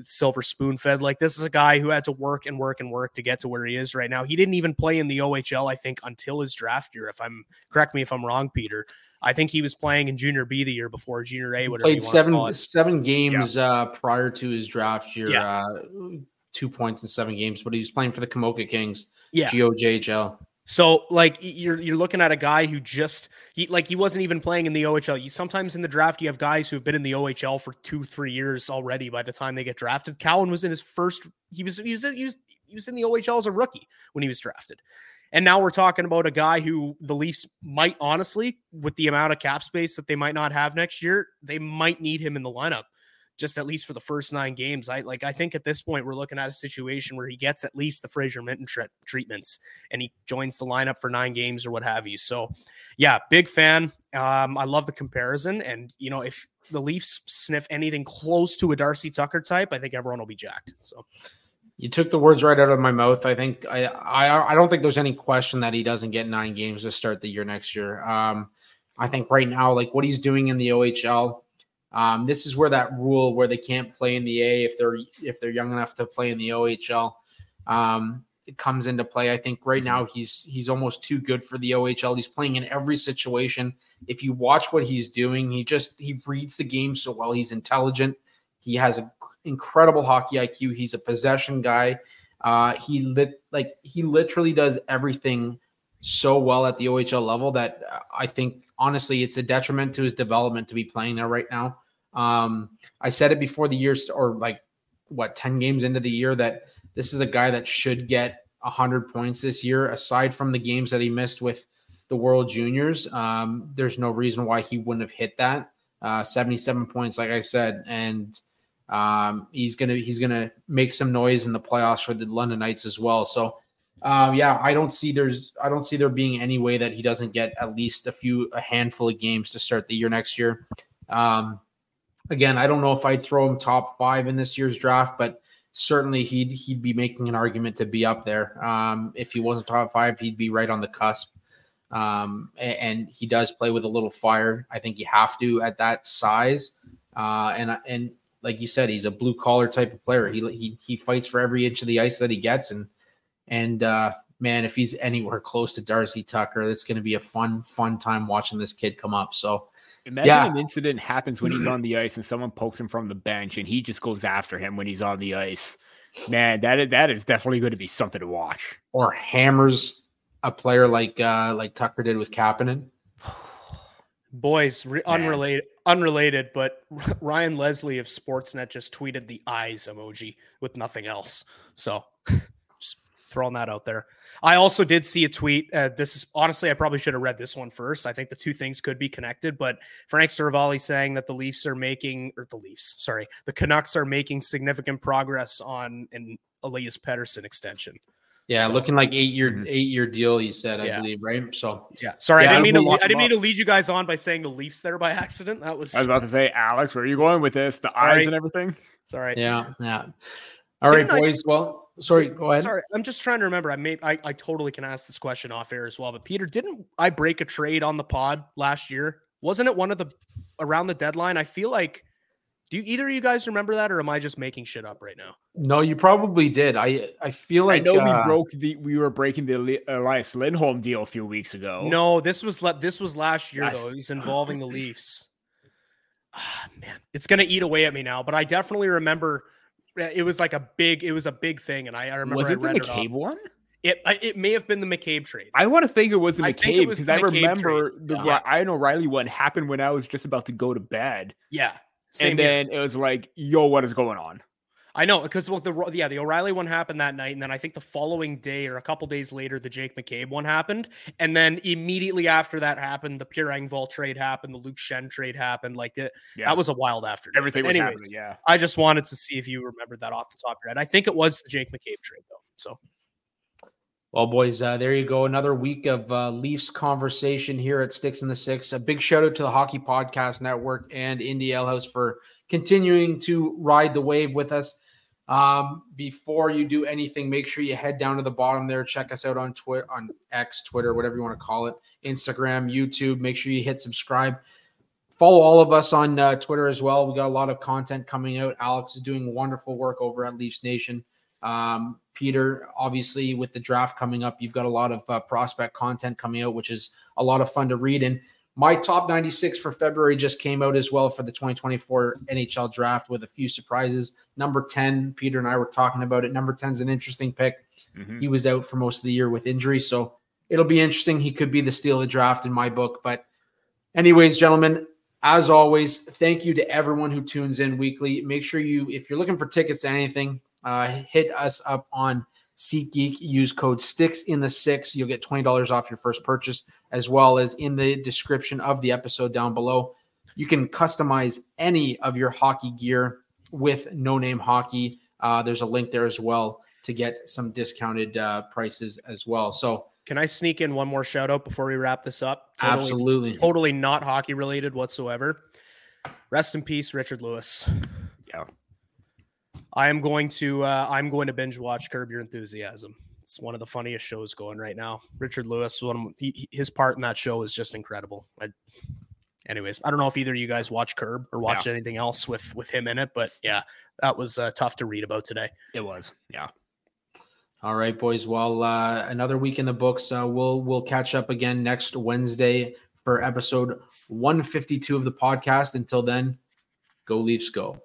silver spoon fed. Like this is a guy who had to work and work and work to get to where he is right now. He didn't even play in the OHL, I think, until his draft year. If I'm correct me if I'm wrong, Peter. I think he was playing in Junior B the year before Junior A. Whatever played seven seven games yeah. uh, prior to his draft year. Yeah. Uh, two points in seven games, but he was playing for the Komoka Kings. Yeah, GOJHL. So like you're you're looking at a guy who just he like he wasn't even playing in the OHL. You sometimes in the draft you have guys who have been in the OHL for two three years already by the time they get drafted. Cowan was in his first. He was he was he was he was in the OHL as a rookie when he was drafted. And now we're talking about a guy who the Leafs might honestly, with the amount of cap space that they might not have next year, they might need him in the lineup just at least for the first nine games. I like I think at this point we're looking at a situation where he gets at least the Fraser Minten tre- treatments and he joins the lineup for nine games or what have you. So yeah, big fan. Um, I love the comparison, and you know if the Leafs sniff anything close to a Darcy Tucker type, I think everyone will be jacked. So. You took the words right out of my mouth. I think I, I I don't think there's any question that he doesn't get nine games to start the year next year. Um, I think right now, like what he's doing in the OHL, um, this is where that rule where they can't play in the A if they're if they're young enough to play in the OHL. Um, it comes into play. I think right now he's he's almost too good for the OHL. He's playing in every situation. If you watch what he's doing, he just he reads the game so well. He's intelligent. He has an incredible hockey IQ. He's a possession guy. Uh, he lit like he literally does everything so well at the OHL level that I think honestly it's a detriment to his development to be playing there right now. Um, I said it before the year or like what 10 games into the year that this is a guy that should get 100 points this year, aside from the games that he missed with the World Juniors. Um, there's no reason why he wouldn't have hit that. Uh, 77 points, like I said, and um, he's gonna he's gonna make some noise in the playoffs for the London Knights as well. So, uh, yeah, I don't see there's I don't see there being any way that he doesn't get at least a few a handful of games to start the year next year. Um, again, I don't know if I'd throw him top five in this year's draft, but certainly he'd he'd be making an argument to be up there. Um, if he wasn't top five, he'd be right on the cusp. Um, and, and, he does play with a little fire. I think you have to at that size. Uh, and and like you said, he's a blue collar type of player. He he he fights for every inch of the ice that he gets. And and uh, man, if he's anywhere *laughs* close to Darcy Tucker, it's going to be a fun fun time watching this kid come up. So. Imagine yeah. an incident happens when he's *clears throat* on the ice and someone pokes him from the bench and he just goes after him when he's on the ice. Man, that is, that is definitely going to be something to watch. Or hammers a player like uh like Tucker did with Kapanen. Boys, re- unrelated, unrelated, but *laughs* Ryan Leslie of Sportsnet just tweeted the eyes emoji with nothing else. So just *laughs* throwing that out there. I also did see a tweet. Uh, this is honestly, I probably should have read this one first. I think the two things could be connected, but Frank Seravalli saying that the Leafs are making, or the Leafs, sorry, the Canucks are making significant progress on an Elias Pettersson extension. Yeah, so, looking like eight year mm-hmm. eight year deal. You said, I yeah. believe, right? So yeah. Sorry, yeah, I didn't mean to. I didn't mean to lead you guys on by saying the Leafs there by *laughs* accident. That was. I was about to say, Alex, where are you going with this? The sorry. eyes and everything. Sorry. Yeah, yeah. All Didn't right, boys. I, well, sorry. Go ahead. Sorry, I'm just trying to remember. I may. I, I totally can ask this question off air as well. But Peter, didn't I break a trade on the pod last year? Wasn't it one of the around the deadline? I feel like do you, either of you guys remember that, or am I just making shit up right now? No, you probably did. I I feel like I know uh, we broke the we were breaking the Elias Lindholm deal a few weeks ago. No, this was this was last year though. He's involving the Leafs. Ah, man, it's gonna eat away at me now. But I definitely remember it was like a big it was a big thing, and I, I remember was it I the McCabe one? It it may have been the McCabe trade. I want to think it was the McCabe because I, remember trade. the yeah. I know Riley one happened when I was just about to go to bed. Yeah, same and then it was like, yo, what is going on? I know because well, the yeah, the O'Reilly one happened that night, and then I think the following day or a couple days later, the Jake McCabe one happened, and then immediately after that happened, the Pierre Engvall trade happened, the Luke Schenn trade happened. Like the, yeah. that was a wild afternoon. Everything was anyways, happening. Yeah, I just wanted to see if you remembered that off the top of your head. I think it was the Jake McCabe trade though. So well, boys, uh, there you go. Another week of uh, Leafs conversation here at Sticks in the Six. A big shout out to the Hockey Podcast Network and Indie Alehouse for continuing to ride the wave with us. Um, before you do anything, make sure you head down to the bottom there. Check us out on Twitter, on X, Twitter, whatever you want to call it, Instagram, YouTube. Make sure you hit subscribe. Follow all of us on uh, Twitter as well. We got a lot of content coming out. Alex is doing wonderful work over at Leafs Nation. Um, Peter, obviously, with the draft coming up, you've got a lot of uh, prospect content coming out, which is a lot of fun to read. And my top 96 for February just came out as well for the 2024 NHL draft with a few surprises. Number 10, Peter and I were talking about it. Number 10 is an interesting pick. Mm-hmm. He was out for most of the year with injury. So it'll be interesting. He could be the steal of the draft in my book. But, anyways, gentlemen, as always, thank you to everyone who tunes in weekly. Make sure you, if you're looking for tickets to anything, uh, hit us up on SeatGeek. Use code STICKS in the six. You'll get $20 off your first purchase, as well as in the description of the episode down below. You can customize any of your hockey gear with no name hockey. Uh, there's a link there as well to get some discounted uh, prices as well. So, can I sneak in one more shout out before we wrap this up? Totally, Absolutely. Totally not hockey related whatsoever. Rest in peace, Richard Lewis. Yeah. I am going to uh, I'm going to binge watch Curb Your Enthusiasm. it's one of the funniest shows going right now. Richard Lewis, one of, he, his part in that show is just incredible. I, anyways, I don't know if either of you guys watch Curb or watch yeah. anything else with with him in it, but yeah, that was uh, tough to read about today. It was, yeah. All right, boys. Well, uh, another week in the books. Uh, we'll we'll catch up again next Wednesday for episode 152 of the podcast. Until then, go Leafs, go.